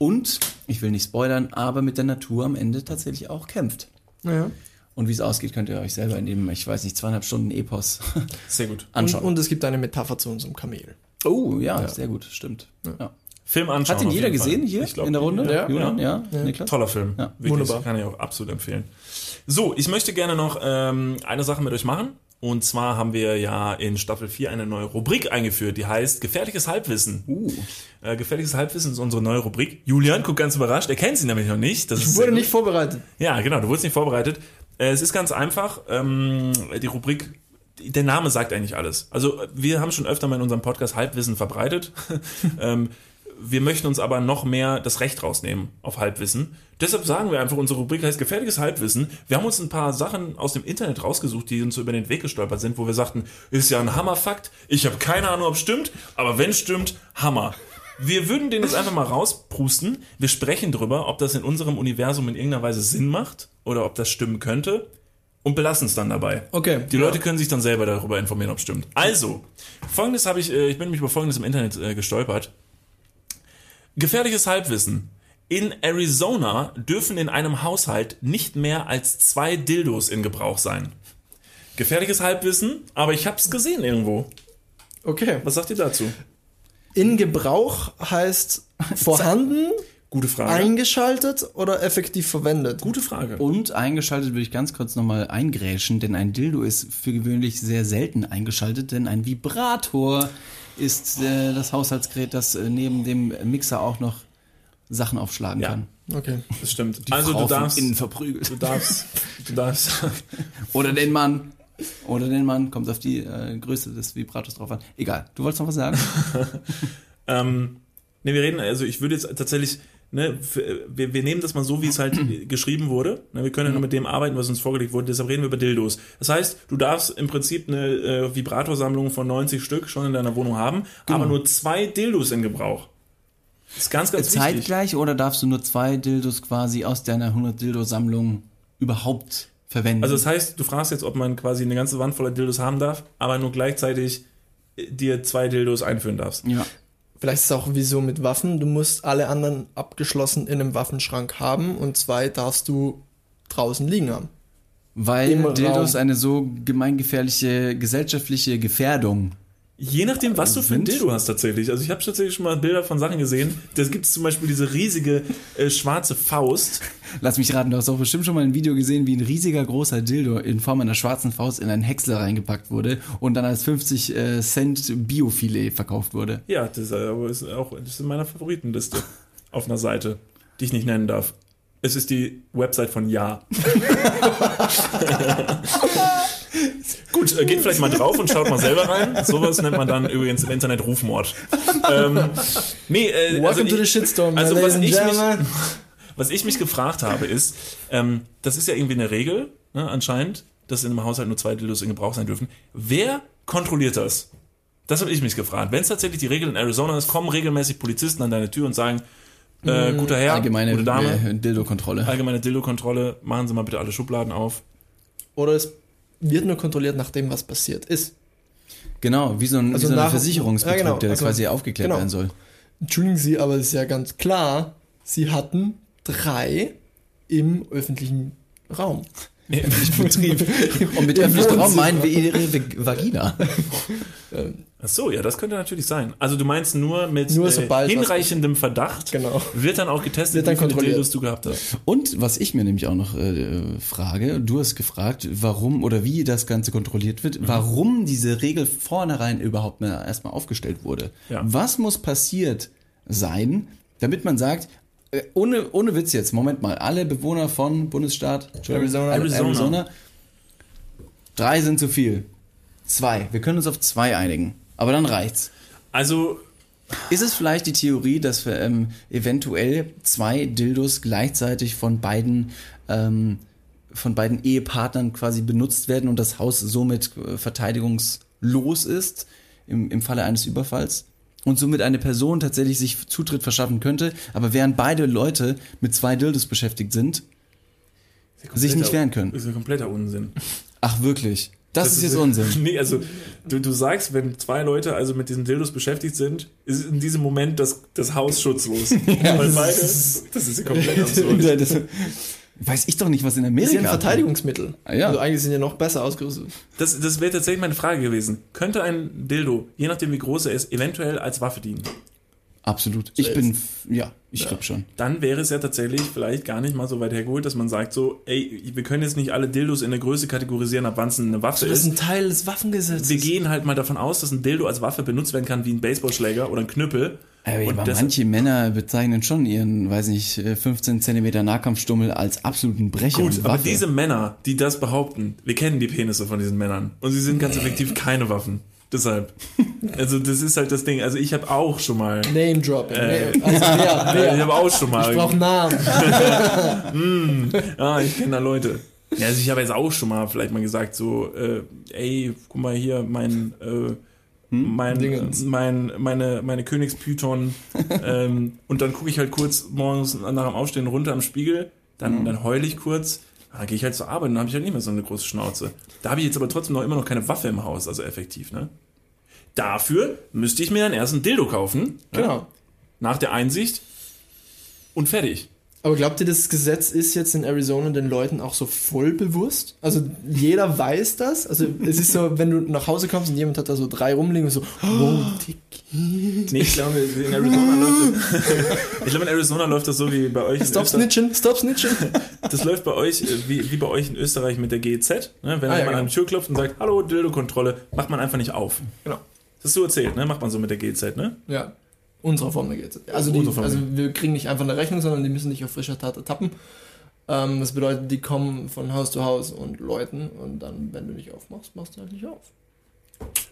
Speaker 2: Und, ich will nicht spoilern, aber mit der Natur am Ende tatsächlich auch kämpft.
Speaker 3: Ja.
Speaker 2: Und wie es ausgeht, könnt ihr euch selber in dem, ich weiß nicht, zweieinhalb Stunden Epos
Speaker 1: Sehr gut.
Speaker 3: Und,
Speaker 2: anschauen.
Speaker 3: und es gibt eine Metapher zu unserem Kamel.
Speaker 2: oh, ja, sehr gut, stimmt. Ja.
Speaker 1: Film anschauen.
Speaker 2: Hat ihn jeder
Speaker 1: jeden Fall.
Speaker 2: gesehen hier
Speaker 1: Ich glaub,
Speaker 2: in der Runde?
Speaker 3: Ja.
Speaker 2: Julian, ja, Niklas?
Speaker 1: Toller Film.
Speaker 2: Ja.
Speaker 1: Wirklich,
Speaker 3: Wunderbar.
Speaker 1: Kann ich auch absolut empfehlen. So, ich möchte gerne noch ähm, eine Sache mit euch machen. Und zwar haben wir ja in Staffel 4 eine neue Rubrik eingeführt, die heißt Gefährliches Halbwissen.
Speaker 2: Uh,
Speaker 1: Äh, Gefährliches Halbwissen ist unsere neue Rubrik. Julian guckt ganz überrascht, er kennt sie nämlich noch nicht. Das
Speaker 3: Ich wurde nicht vorbereitet.
Speaker 1: Ja, genau, du wurdest nicht vorbereitet. Äh, Es ist ganz einfach. Ähm, die Rubrik, der Name sagt eigentlich alles. Also wir haben schon öfter mal in unserem Podcast Halbwissen verbreitet. ähm, wir möchten uns aber noch mehr das Recht rausnehmen auf Halbwissen. Deshalb sagen wir einfach, unsere Rubrik heißt gefährliches Halbwissen. Wir haben uns ein paar Sachen aus dem Internet rausgesucht, die uns so über den Weg gestolpert sind, wo wir sagten, ist ja ein Hammerfakt. Ich habe keine Ahnung, ob es stimmt, aber wenn es stimmt, Hammer. Wir würden den jetzt einfach mal rausprusten. Wir sprechen drüber, ob das in unserem Universum in irgendeiner Weise Sinn macht oder ob das stimmen könnte und belassen es dann dabei.
Speaker 3: Okay.
Speaker 1: Die Leute können sich dann selber darüber informieren, ob es stimmt. Also, folgendes habe ich, äh, ich bin nämlich über folgendes im Internet äh, gestolpert. Gefährliches Halbwissen. In Arizona dürfen in einem Haushalt nicht mehr als zwei Dildos in Gebrauch sein. Gefährliches Halbwissen, aber ich habe es gesehen irgendwo.
Speaker 3: Okay.
Speaker 1: Was sagt ihr dazu?
Speaker 3: In Gebrauch heißt vorhanden,
Speaker 1: Gute Frage.
Speaker 3: eingeschaltet oder effektiv verwendet?
Speaker 1: Gute Frage.
Speaker 2: Und eingeschaltet würde ich ganz kurz nochmal eingrätschen, denn ein Dildo ist für gewöhnlich sehr selten eingeschaltet, denn ein Vibrator ist äh, das Haushaltsgerät, das äh, neben dem Mixer auch noch Sachen aufschlagen
Speaker 1: Ja.
Speaker 2: kann.
Speaker 3: Okay.
Speaker 1: Das stimmt.
Speaker 2: Die
Speaker 1: also
Speaker 2: Frau
Speaker 1: du darfst,
Speaker 2: innen verprügelt.
Speaker 1: du darfst, du darfst.
Speaker 2: Oder den Mann. Oder den Mann, kommt auf die äh, Größe des Vibrators drauf an. Egal, du wolltest noch was sagen?
Speaker 1: ähm, ne, wir reden, also ich würde jetzt tatsächlich, ne, für, wir, wir nehmen das mal so, wie es halt geschrieben wurde. Ne, wir können ja nur mit dem arbeiten, was uns vorgelegt wurde, deshalb reden wir über Dildos. Das heißt, du darfst im Prinzip eine äh, Vibratorsammlung von 90 Stück schon in deiner Wohnung haben, aber nur zwei Dildos in Gebrauch. Das ist ganz, ganz wichtig.
Speaker 2: Zeitgleich oder darfst du nur zwei Dildos quasi aus deiner 100 Dildo-Sammlung überhaupt verwenden?
Speaker 1: Also das heißt, du fragst jetzt, ob man quasi eine ganze Wand voller Dildos haben darf, aber nur gleichzeitig dir zwei Dildos einführen darfst.
Speaker 2: ja.
Speaker 3: Vielleicht ist es auch wie so mit Waffen. Du musst alle anderen abgeschlossen in einem Waffenschrank haben und zwei darfst du draußen liegen haben.
Speaker 2: Weil
Speaker 3: Im
Speaker 2: Dildos
Speaker 3: Raum.
Speaker 2: eine so gemeingefährliche gesellschaftliche Gefährdung.
Speaker 1: Je nachdem, was du für ein Dildo hast tatsächlich. Also ich habe tatsächlich schon mal Bilder von Sachen gesehen. Da gibt es zum Beispiel diese riesige äh, schwarze Faust.
Speaker 2: Lass mich raten, du hast auch bestimmt schon mal ein Video gesehen, wie ein riesiger großer Dildo in Form einer schwarzen Faust in einen Häcksler reingepackt wurde und dann als 50 äh, Cent Biofilet verkauft wurde.
Speaker 1: Ja, das, ist auch das ist in meiner Favoritenliste auf einer Seite, die ich nicht nennen darf. Es ist die Website von Ja. Gut, äh, geht vielleicht mal drauf und schaut mal selber rein. Sowas nennt man dann übrigens im Internet Rufmord. Ähm, nee, äh,
Speaker 3: Welcome
Speaker 1: also
Speaker 3: to the shitstorm,
Speaker 1: also was ich mich-. Was ich mich gefragt habe, ist, ähm, das ist ja irgendwie eine Regel, ne, anscheinend, dass in einem Haushalt nur zwei Dildos in Gebrauch sein dürfen. Wer kontrolliert das? Das habe ich mich gefragt. Wenn es tatsächlich die Regel in Arizona ist, kommen regelmäßig Polizisten an deine Tür und sagen, äh, guter Herr,
Speaker 2: Allgemeine
Speaker 1: gute Dame,
Speaker 2: Dildo-Kontrolle.
Speaker 1: allgemeine Dildo-Kontrolle, machen Sie mal bitte alle Schubladen auf.
Speaker 3: Oder es wird nur kontrolliert nach dem, was passiert ist.
Speaker 2: Genau, wie so ein,
Speaker 3: Also
Speaker 2: wie so
Speaker 3: nach-
Speaker 2: Versicherungsbetrug,
Speaker 3: Ja, genau,
Speaker 2: der
Speaker 3: also-
Speaker 2: quasi aufgeklärt
Speaker 3: genau.
Speaker 2: werden soll.
Speaker 3: Entschuldigen Sie, aber es ist ja ganz klar, Sie hatten drei im öffentlichen Raum.
Speaker 2: Betrieb. Und mit
Speaker 3: Im
Speaker 2: öffentlichem Raum meinen wir ihre Vagina.
Speaker 1: Ach so, ja, das könnte natürlich sein. Also du meinst nur mit
Speaker 3: Nur
Speaker 1: äh, hinreichendem Verdacht
Speaker 3: Genau.
Speaker 1: wird dann auch getestet,
Speaker 3: Wird dann
Speaker 1: wie viele
Speaker 3: kontrolliert.
Speaker 1: Dildos du gehabt hast.
Speaker 2: Und was ich mir nämlich auch noch äh, frage, du hast gefragt, warum oder wie das Ganze kontrolliert wird, warum diese Regel vornherein überhaupt mal erstmal aufgestellt wurde.
Speaker 1: Ja.
Speaker 2: Was muss passiert sein, damit man sagt, äh, ohne, ohne Witz jetzt, Moment mal, alle Bewohner von Bundesstaat
Speaker 3: Arizona.
Speaker 2: Arizona.
Speaker 1: Arizona.
Speaker 2: drei sind zu viel. Zwei. Wir können uns auf zwei einigen. Aber dann reicht's.
Speaker 1: Also
Speaker 2: Ist es vielleicht die Theorie, dass wir ähm, eventuell zwei Dildos gleichzeitig von beiden ähm, von beiden Ehepartnern quasi benutzt werden und das Haus somit äh, verteidigungslos ist im, im Falle eines Überfalls? Und somit eine Person tatsächlich sich Zutritt verschaffen könnte, aber während beide Leute mit zwei Dildos beschäftigt sind, sich nicht wehren können.
Speaker 1: ist ja kompletter Unsinn.
Speaker 2: Ach wirklich? Das, ist jetzt
Speaker 1: ja-
Speaker 2: Unsinn.
Speaker 1: Nee, also du, du sagst, wenn zwei Leute also mit diesen Dildos beschäftigt sind, ist in diesem Moment das, das Haus schutzlos. Weil beide, das ist ja komplett absurd.
Speaker 2: Das, weiß ich doch nicht, was in
Speaker 3: Das
Speaker 2: Amerika
Speaker 3: ist ja ein. Verteidigungsmittel.
Speaker 2: Ah, ja.
Speaker 3: Also eigentlich sind ja noch besser ausgerüstet.
Speaker 1: Das, das wäre tatsächlich meine Frage gewesen. Könnte ein Dildo, je nachdem wie groß er ist, eventuell als Waffe dienen?
Speaker 2: Absolut. Ich bin, ja, ich glaube schon.
Speaker 1: Dann wäre es ja tatsächlich vielleicht gar nicht mal so weit hergeholt, dass man sagt so, ey, wir können jetzt nicht alle Dildos in der Größe kategorisieren, ab wann es eine Waffe
Speaker 3: Das ist
Speaker 1: ist.
Speaker 3: ein Teil des Waffengesetzes.
Speaker 1: Wir gehen halt mal davon aus, dass ein Dildo als Waffe benutzt werden kann wie ein Baseballschläger oder ein Knüppel.
Speaker 2: Aber,
Speaker 1: Und
Speaker 2: aber
Speaker 1: das-
Speaker 2: manche Männer bezeichnen schon ihren, weiß nicht, äh, 15 Zentimeter Nahkampfstummel als absoluten Brecher
Speaker 1: Gut, aber diese Männer, die das behaupten, wir kennen die Penisse von diesen Männern und sie sind ganz effektiv keine Waffen. Deshalb. Also das ist halt das Ding. Also ich habe auch schon mal.
Speaker 3: Name Dropping.
Speaker 1: Äh.
Speaker 3: Also wer, wer?
Speaker 1: Ich habe auch schon mal.
Speaker 3: Ich brauche Namen.
Speaker 1: Ah, ich kenne da Leute. Ja, also ich habe jetzt auch schon mal vielleicht mal gesagt, so, äh, ey, guck mal hier, mein, äh, mein,
Speaker 3: Dingens.
Speaker 1: äh, mein, meine, meine Königspython. ähm, und dann gucke ich halt kurz morgens nach dem Aufstehen runter am Spiegel, dann, dann heule ich kurz, dann gehe ich halt zur Arbeit und dann habe ich halt nicht mehr so eine große Schnauze. Da habe ich jetzt aber trotzdem noch immer noch keine Waffe im Haus, also effektiv, ne? Dafür müsste ich mir dann erst ein Dildo kaufen,
Speaker 3: Genau.
Speaker 1: nach der Einsicht und fertig.
Speaker 3: Aber glaubt ihr, das Gesetz ist jetzt in Arizona den Leuten auch so voll bewusst? Also jeder weiß das. Also es ist so, wenn du nach Hause kommst und jemand hat da so drei rumliegen und so, wow.
Speaker 1: Nee, ich glaube, in Arizona läuft das, ich glaube, in Arizona läuft das so wie bei euch. in
Speaker 3: Stop snitchen, stop snitchen.
Speaker 1: Das läuft bei euch äh, wie, wie bei euch in Österreich mit der GEZ. Ne? Wenn
Speaker 3: Ah, ja,
Speaker 1: jemand
Speaker 3: genau.
Speaker 1: an die Tür klopft und sagt, hallo, Dildo-Kontrolle, macht man einfach nicht auf.
Speaker 3: Genau.
Speaker 1: Das hast du erzählt, ne? Macht man so mit der GEZ, ne?
Speaker 3: Ja. Unserer Form der GZ. Also, die,
Speaker 1: Unsere Form.
Speaker 3: also wir kriegen nicht einfach eine Rechnung, sondern die müssen nicht auf frischer Tat ertappen. Ähm, das bedeutet, die kommen von Haus zu Haus und läuten und dann, wenn du nicht aufmachst, machst du halt nicht auf.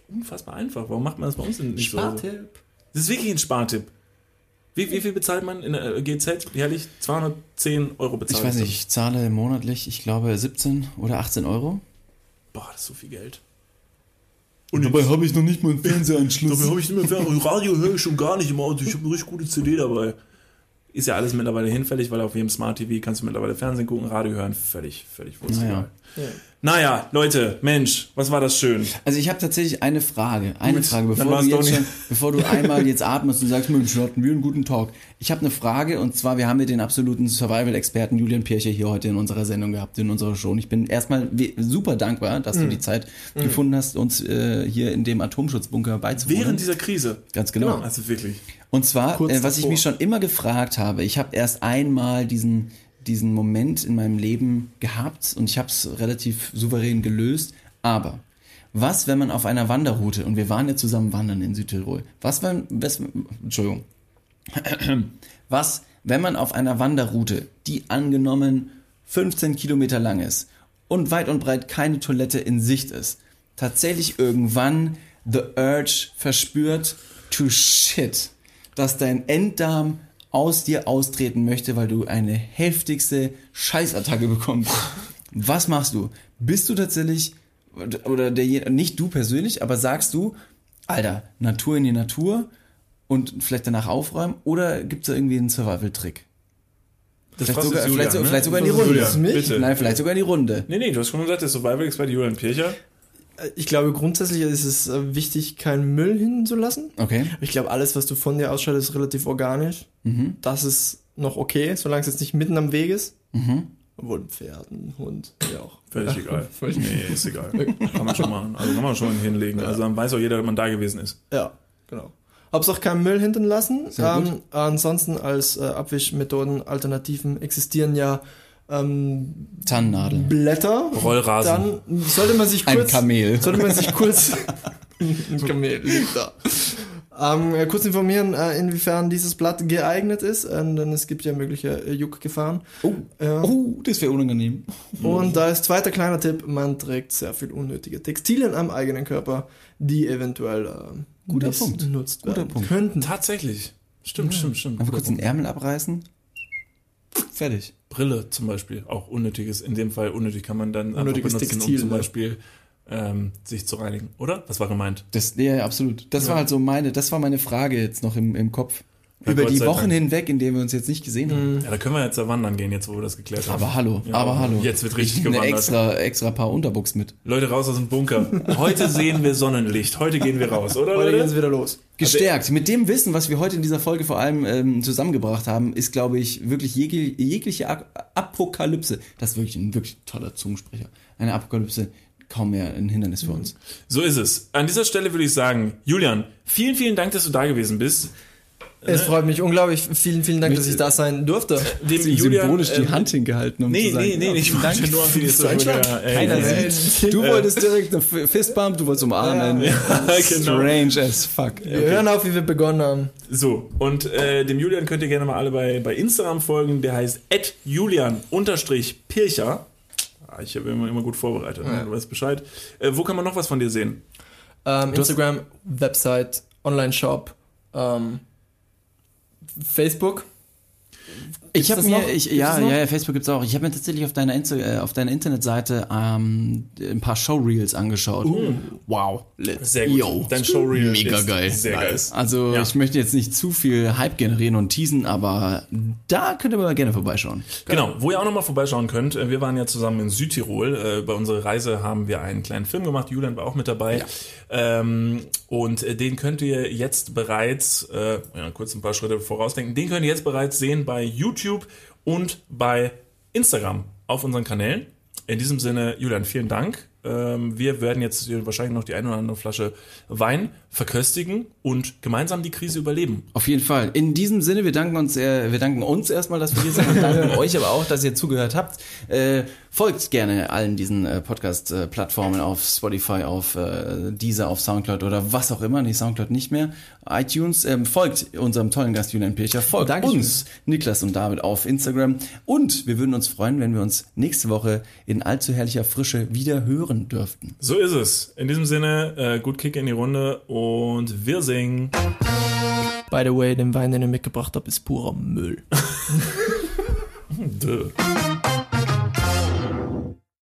Speaker 1: Unfassbar einfach. Warum macht man das bei uns denn nicht so?
Speaker 3: Spartipp.
Speaker 1: Das ist wirklich ein Spartipp. Wie, wie viel bezahlt man in der äh, GZ? Jährlich 210 Euro bezahlt.
Speaker 2: Ich weiß nicht, ich zahle monatlich, ich glaube 17 oder 18 Euro.
Speaker 1: Boah, das ist so viel Geld.
Speaker 2: Und dabei habe ich noch nicht mal einen Fernsehanschluss.
Speaker 1: Dabei habe ich nicht mehr Fernsehen. Radio höre ich schon gar nicht im Auto. Ich habe eine richtig gute CD dabei. Ist ja alles mittlerweile hinfällig, weil auf jedem Smart TV kannst du mittlerweile Fernsehen gucken, Radio hören. Völlig, völlig wurscht.
Speaker 2: Naja.
Speaker 3: Ja.
Speaker 1: Naja, Leute, Mensch, was war das schön.
Speaker 2: Also ich habe tatsächlich eine Frage, eine
Speaker 1: Gut,
Speaker 2: Frage, bevor du jetzt schon, bevor du einmal jetzt atmest und sagst, Mensch, hatten wir einen guten Talk. Ich habe eine Frage und zwar, wir haben ja den absoluten Survival-Experten Julian Pircher hier heute in unserer Sendung gehabt, in unserer Show. Und ich bin erstmal super dankbar, dass
Speaker 1: Mhm.
Speaker 2: du die Zeit gefunden hast, uns äh, hier in dem Atomschutzbunker beizuwohnen.
Speaker 1: Während dieser Krise.
Speaker 2: Ganz genau.
Speaker 1: Also wirklich.
Speaker 2: Und zwar, äh, was ich mich schon immer gefragt habe, ich habe erst einmal diesen, diesen Moment in meinem Leben gehabt und ich habe es relativ souverän gelöst, aber was, wenn man auf einer Wanderroute, und wir waren ja zusammen wandern in Südtirol, was, wenn, was, Entschuldigung, was, wenn man auf einer Wanderroute, die angenommen 15 Kilometer lang ist und weit und breit keine Toilette in Sicht ist, tatsächlich irgendwann the urge verspürt to shit, dass dein Enddarm aus dir austreten möchte, weil du eine heftigste Scheißattacke bekommst. Was machst du? Bist du tatsächlich, oder der, nicht du persönlich, aber sagst du, Alter, Natur in die Natur und vielleicht danach aufräumen, oder gibt es da irgendwie einen Survival-Trick? Vielleicht sogar,
Speaker 1: Julian,
Speaker 2: vielleicht,
Speaker 1: ne?
Speaker 2: vielleicht sogar in die Runde.
Speaker 1: Bitte.
Speaker 2: Nein, vielleicht sogar in die Runde.
Speaker 1: Nee, nee, du hast schon gesagt, der Survival-Experte Julian Pircher.
Speaker 3: Ich glaube, grundsätzlich ist es äh, wichtig, keinen Müll hinzulassen.
Speaker 2: Okay.
Speaker 3: Ich glaube, alles, was du von dir ausscheidest, ist relativ organisch. Das ist noch okay, solange es jetzt nicht mitten am Weg ist. Obwohl ein Pferd, ein Hund, ja auch.
Speaker 1: Völlig egal.
Speaker 3: Völlig-
Speaker 1: Nee, ist egal. Kann man schon machen. Also kann man schon hinlegen. Also dann weiß auch jeder, dass man da gewesen ist.
Speaker 3: Ja, genau. Hauptsache keinen Müll hinten lassen.
Speaker 2: Sehr gut.
Speaker 3: Ähm, ansonsten als äh, Abwischmethoden, Alternativen existieren ja ähm,
Speaker 2: Tannennadeln.
Speaker 3: Blätter.
Speaker 1: Rollrasen.
Speaker 3: Dann sollte man sich
Speaker 2: Ein
Speaker 3: kurz,
Speaker 2: Kamel.
Speaker 3: sollte man sich kurz, ein Kamel liegt da. Ähm, äh, kurz informieren, äh, inwiefern dieses Blatt geeignet ist, äh, denn es gibt ja mögliche äh, Juckgefahren.
Speaker 2: Oh,
Speaker 3: Ja.
Speaker 2: oh das wäre unangenehm.
Speaker 3: Und da ist zweiter kleiner Tipp, man trägt sehr viel unnötige Textilien am eigenen Körper, die eventuell äh,
Speaker 2: Guter Punkt.
Speaker 3: missnutzt
Speaker 2: Guter
Speaker 3: werden
Speaker 2: Punkt.
Speaker 3: könnten.
Speaker 1: Tatsächlich. Stimmt, stimmt, stimmt.
Speaker 2: Einfach kurz den Ärmel abreißen. Fertig.
Speaker 1: Brille zum Beispiel, auch unnötiges, in dem Fall unnötig kann man dann
Speaker 3: Unnötiges
Speaker 1: benutzen,
Speaker 3: Textil,
Speaker 1: um zum
Speaker 3: ne?
Speaker 1: Beispiel ähm, sich zu reinigen, oder? Das war gemeint.
Speaker 2: Das, ja, ja, absolut. Das war halt so meine, das war meine Frage jetzt noch im, im Kopf.
Speaker 1: Ja,
Speaker 2: Über
Speaker 1: Gott
Speaker 2: die Wochen
Speaker 1: Dank.
Speaker 2: hinweg, in denen wir uns jetzt nicht gesehen haben.
Speaker 1: Ja, da können wir jetzt ja wandern gehen, jetzt wo wir das geklärt haben.
Speaker 2: Aber hallo,
Speaker 1: Ja,
Speaker 2: aber hallo.
Speaker 1: Jetzt wird richtig
Speaker 2: ich nehme
Speaker 1: gewandert.
Speaker 2: extra, extra paar Unterbuchs mit.
Speaker 1: Leute, raus aus dem Bunker. Heute sehen wir Sonnenlicht. Heute gehen wir raus, oder?
Speaker 3: Heute geht's wieder los.
Speaker 2: Gestärkt. Mit dem Wissen, was wir heute in dieser Folge vor allem ähm, zusammengebracht haben, ist, glaube ich, wirklich jegliche, jegliche A Apokalypse. Das ist wirklich ein wirklich toller Zungensprecher. Eine Apokalypse kaum mehr ein Hindernis für uns.
Speaker 1: So ist es. An dieser Stelle würde ich sagen, Julian, vielen, vielen Dank, dass du da gewesen bist.
Speaker 3: Es freut mich unglaublich. Vielen, vielen Dank, dass ich da sein durfte.
Speaker 1: Dem
Speaker 2: symbolisch die
Speaker 1: ähm,
Speaker 2: Hand hingehalten, um
Speaker 1: Nee,
Speaker 2: zu sagen,
Speaker 1: nee, nee,
Speaker 2: ja,
Speaker 1: ich wollte nur an die? Ja, ey,
Speaker 2: Keiner
Speaker 1: ey.
Speaker 2: sieht. Du wolltest direkt eine Fistbump, du wolltest umarmen.
Speaker 1: genau.
Speaker 2: Strange as fuck.
Speaker 3: Wir hören auf, wie wir begonnen haben.
Speaker 1: So, und äh, dem Julian könnt ihr gerne mal alle bei, bei Instagram folgen. Der heißt julian-pircher. Ah, Ich habe immer, immer gut vorbereitet, ne? du weißt Bescheid. Äh, wo kann man noch was von dir sehen?
Speaker 3: Ähm, Instagram, Website, Online-Shop, ähm, Facebook.
Speaker 2: Ich habe mir, ich,
Speaker 3: Gibt's
Speaker 2: ja, ja, ja, Facebook gibt's auch. Ich habe mir tatsächlich auf deiner, Insta, äh, auf deiner Internetseite ähm, ein paar Showreels angeschaut. Wow.
Speaker 1: Sehr gut.
Speaker 2: Yo.
Speaker 1: Dein Showreel
Speaker 2: Mega
Speaker 1: ist
Speaker 2: geil.
Speaker 1: sehr geil.
Speaker 2: Also
Speaker 1: Ja.
Speaker 2: ich möchte jetzt nicht zu viel Hype generieren und teasen, aber da könnt ihr mal gerne vorbeischauen.
Speaker 1: Genau, wo ihr auch nochmal vorbeischauen könnt. äh, Wir waren ja zusammen in Südtirol. Äh, Bei unserer Reise haben wir einen kleinen Film gemacht. Julian war auch mit dabei. Ähm, Und äh, den könnt ihr jetzt bereits, äh, ja, kurz ein paar Schritte vorausdenken, den könnt ihr jetzt bereits sehen bei YouTube und bei Instagram auf unseren Kanälen. In diesem Sinne, Julian, vielen Dank. Ähm, wir werden jetzt wahrscheinlich noch die eine oder andere Flasche Wein verköstigen und gemeinsam die Krise überleben.
Speaker 2: Auf jeden Fall. In diesem Sinne, wir danken uns, äh, wir danken uns erstmal, dass wir hier sind und danken euch aber auch, dass ihr zugehört habt. Äh, folgt gerne allen diesen äh, Podcast-Plattformen auf Spotify, auf äh, Deezer, auf Soundcloud oder was auch immer. Nee, Soundcloud nicht mehr. iTunes. Ähm, folgt unserem tollen Gast Julian Pircher. Folgt
Speaker 3: Dankeschön.
Speaker 2: uns, Niklas und David, auf Instagram. Und wir würden uns freuen, wenn wir uns nächste Woche in allzu herrlicher Frische wieder hören dürften.
Speaker 1: So ist es. In diesem Sinne, äh, gut Kick in die Runde und wir singen.
Speaker 3: By the way, den Wein, den ihr mitgebracht habt, ist purer Müll.
Speaker 1: Dö.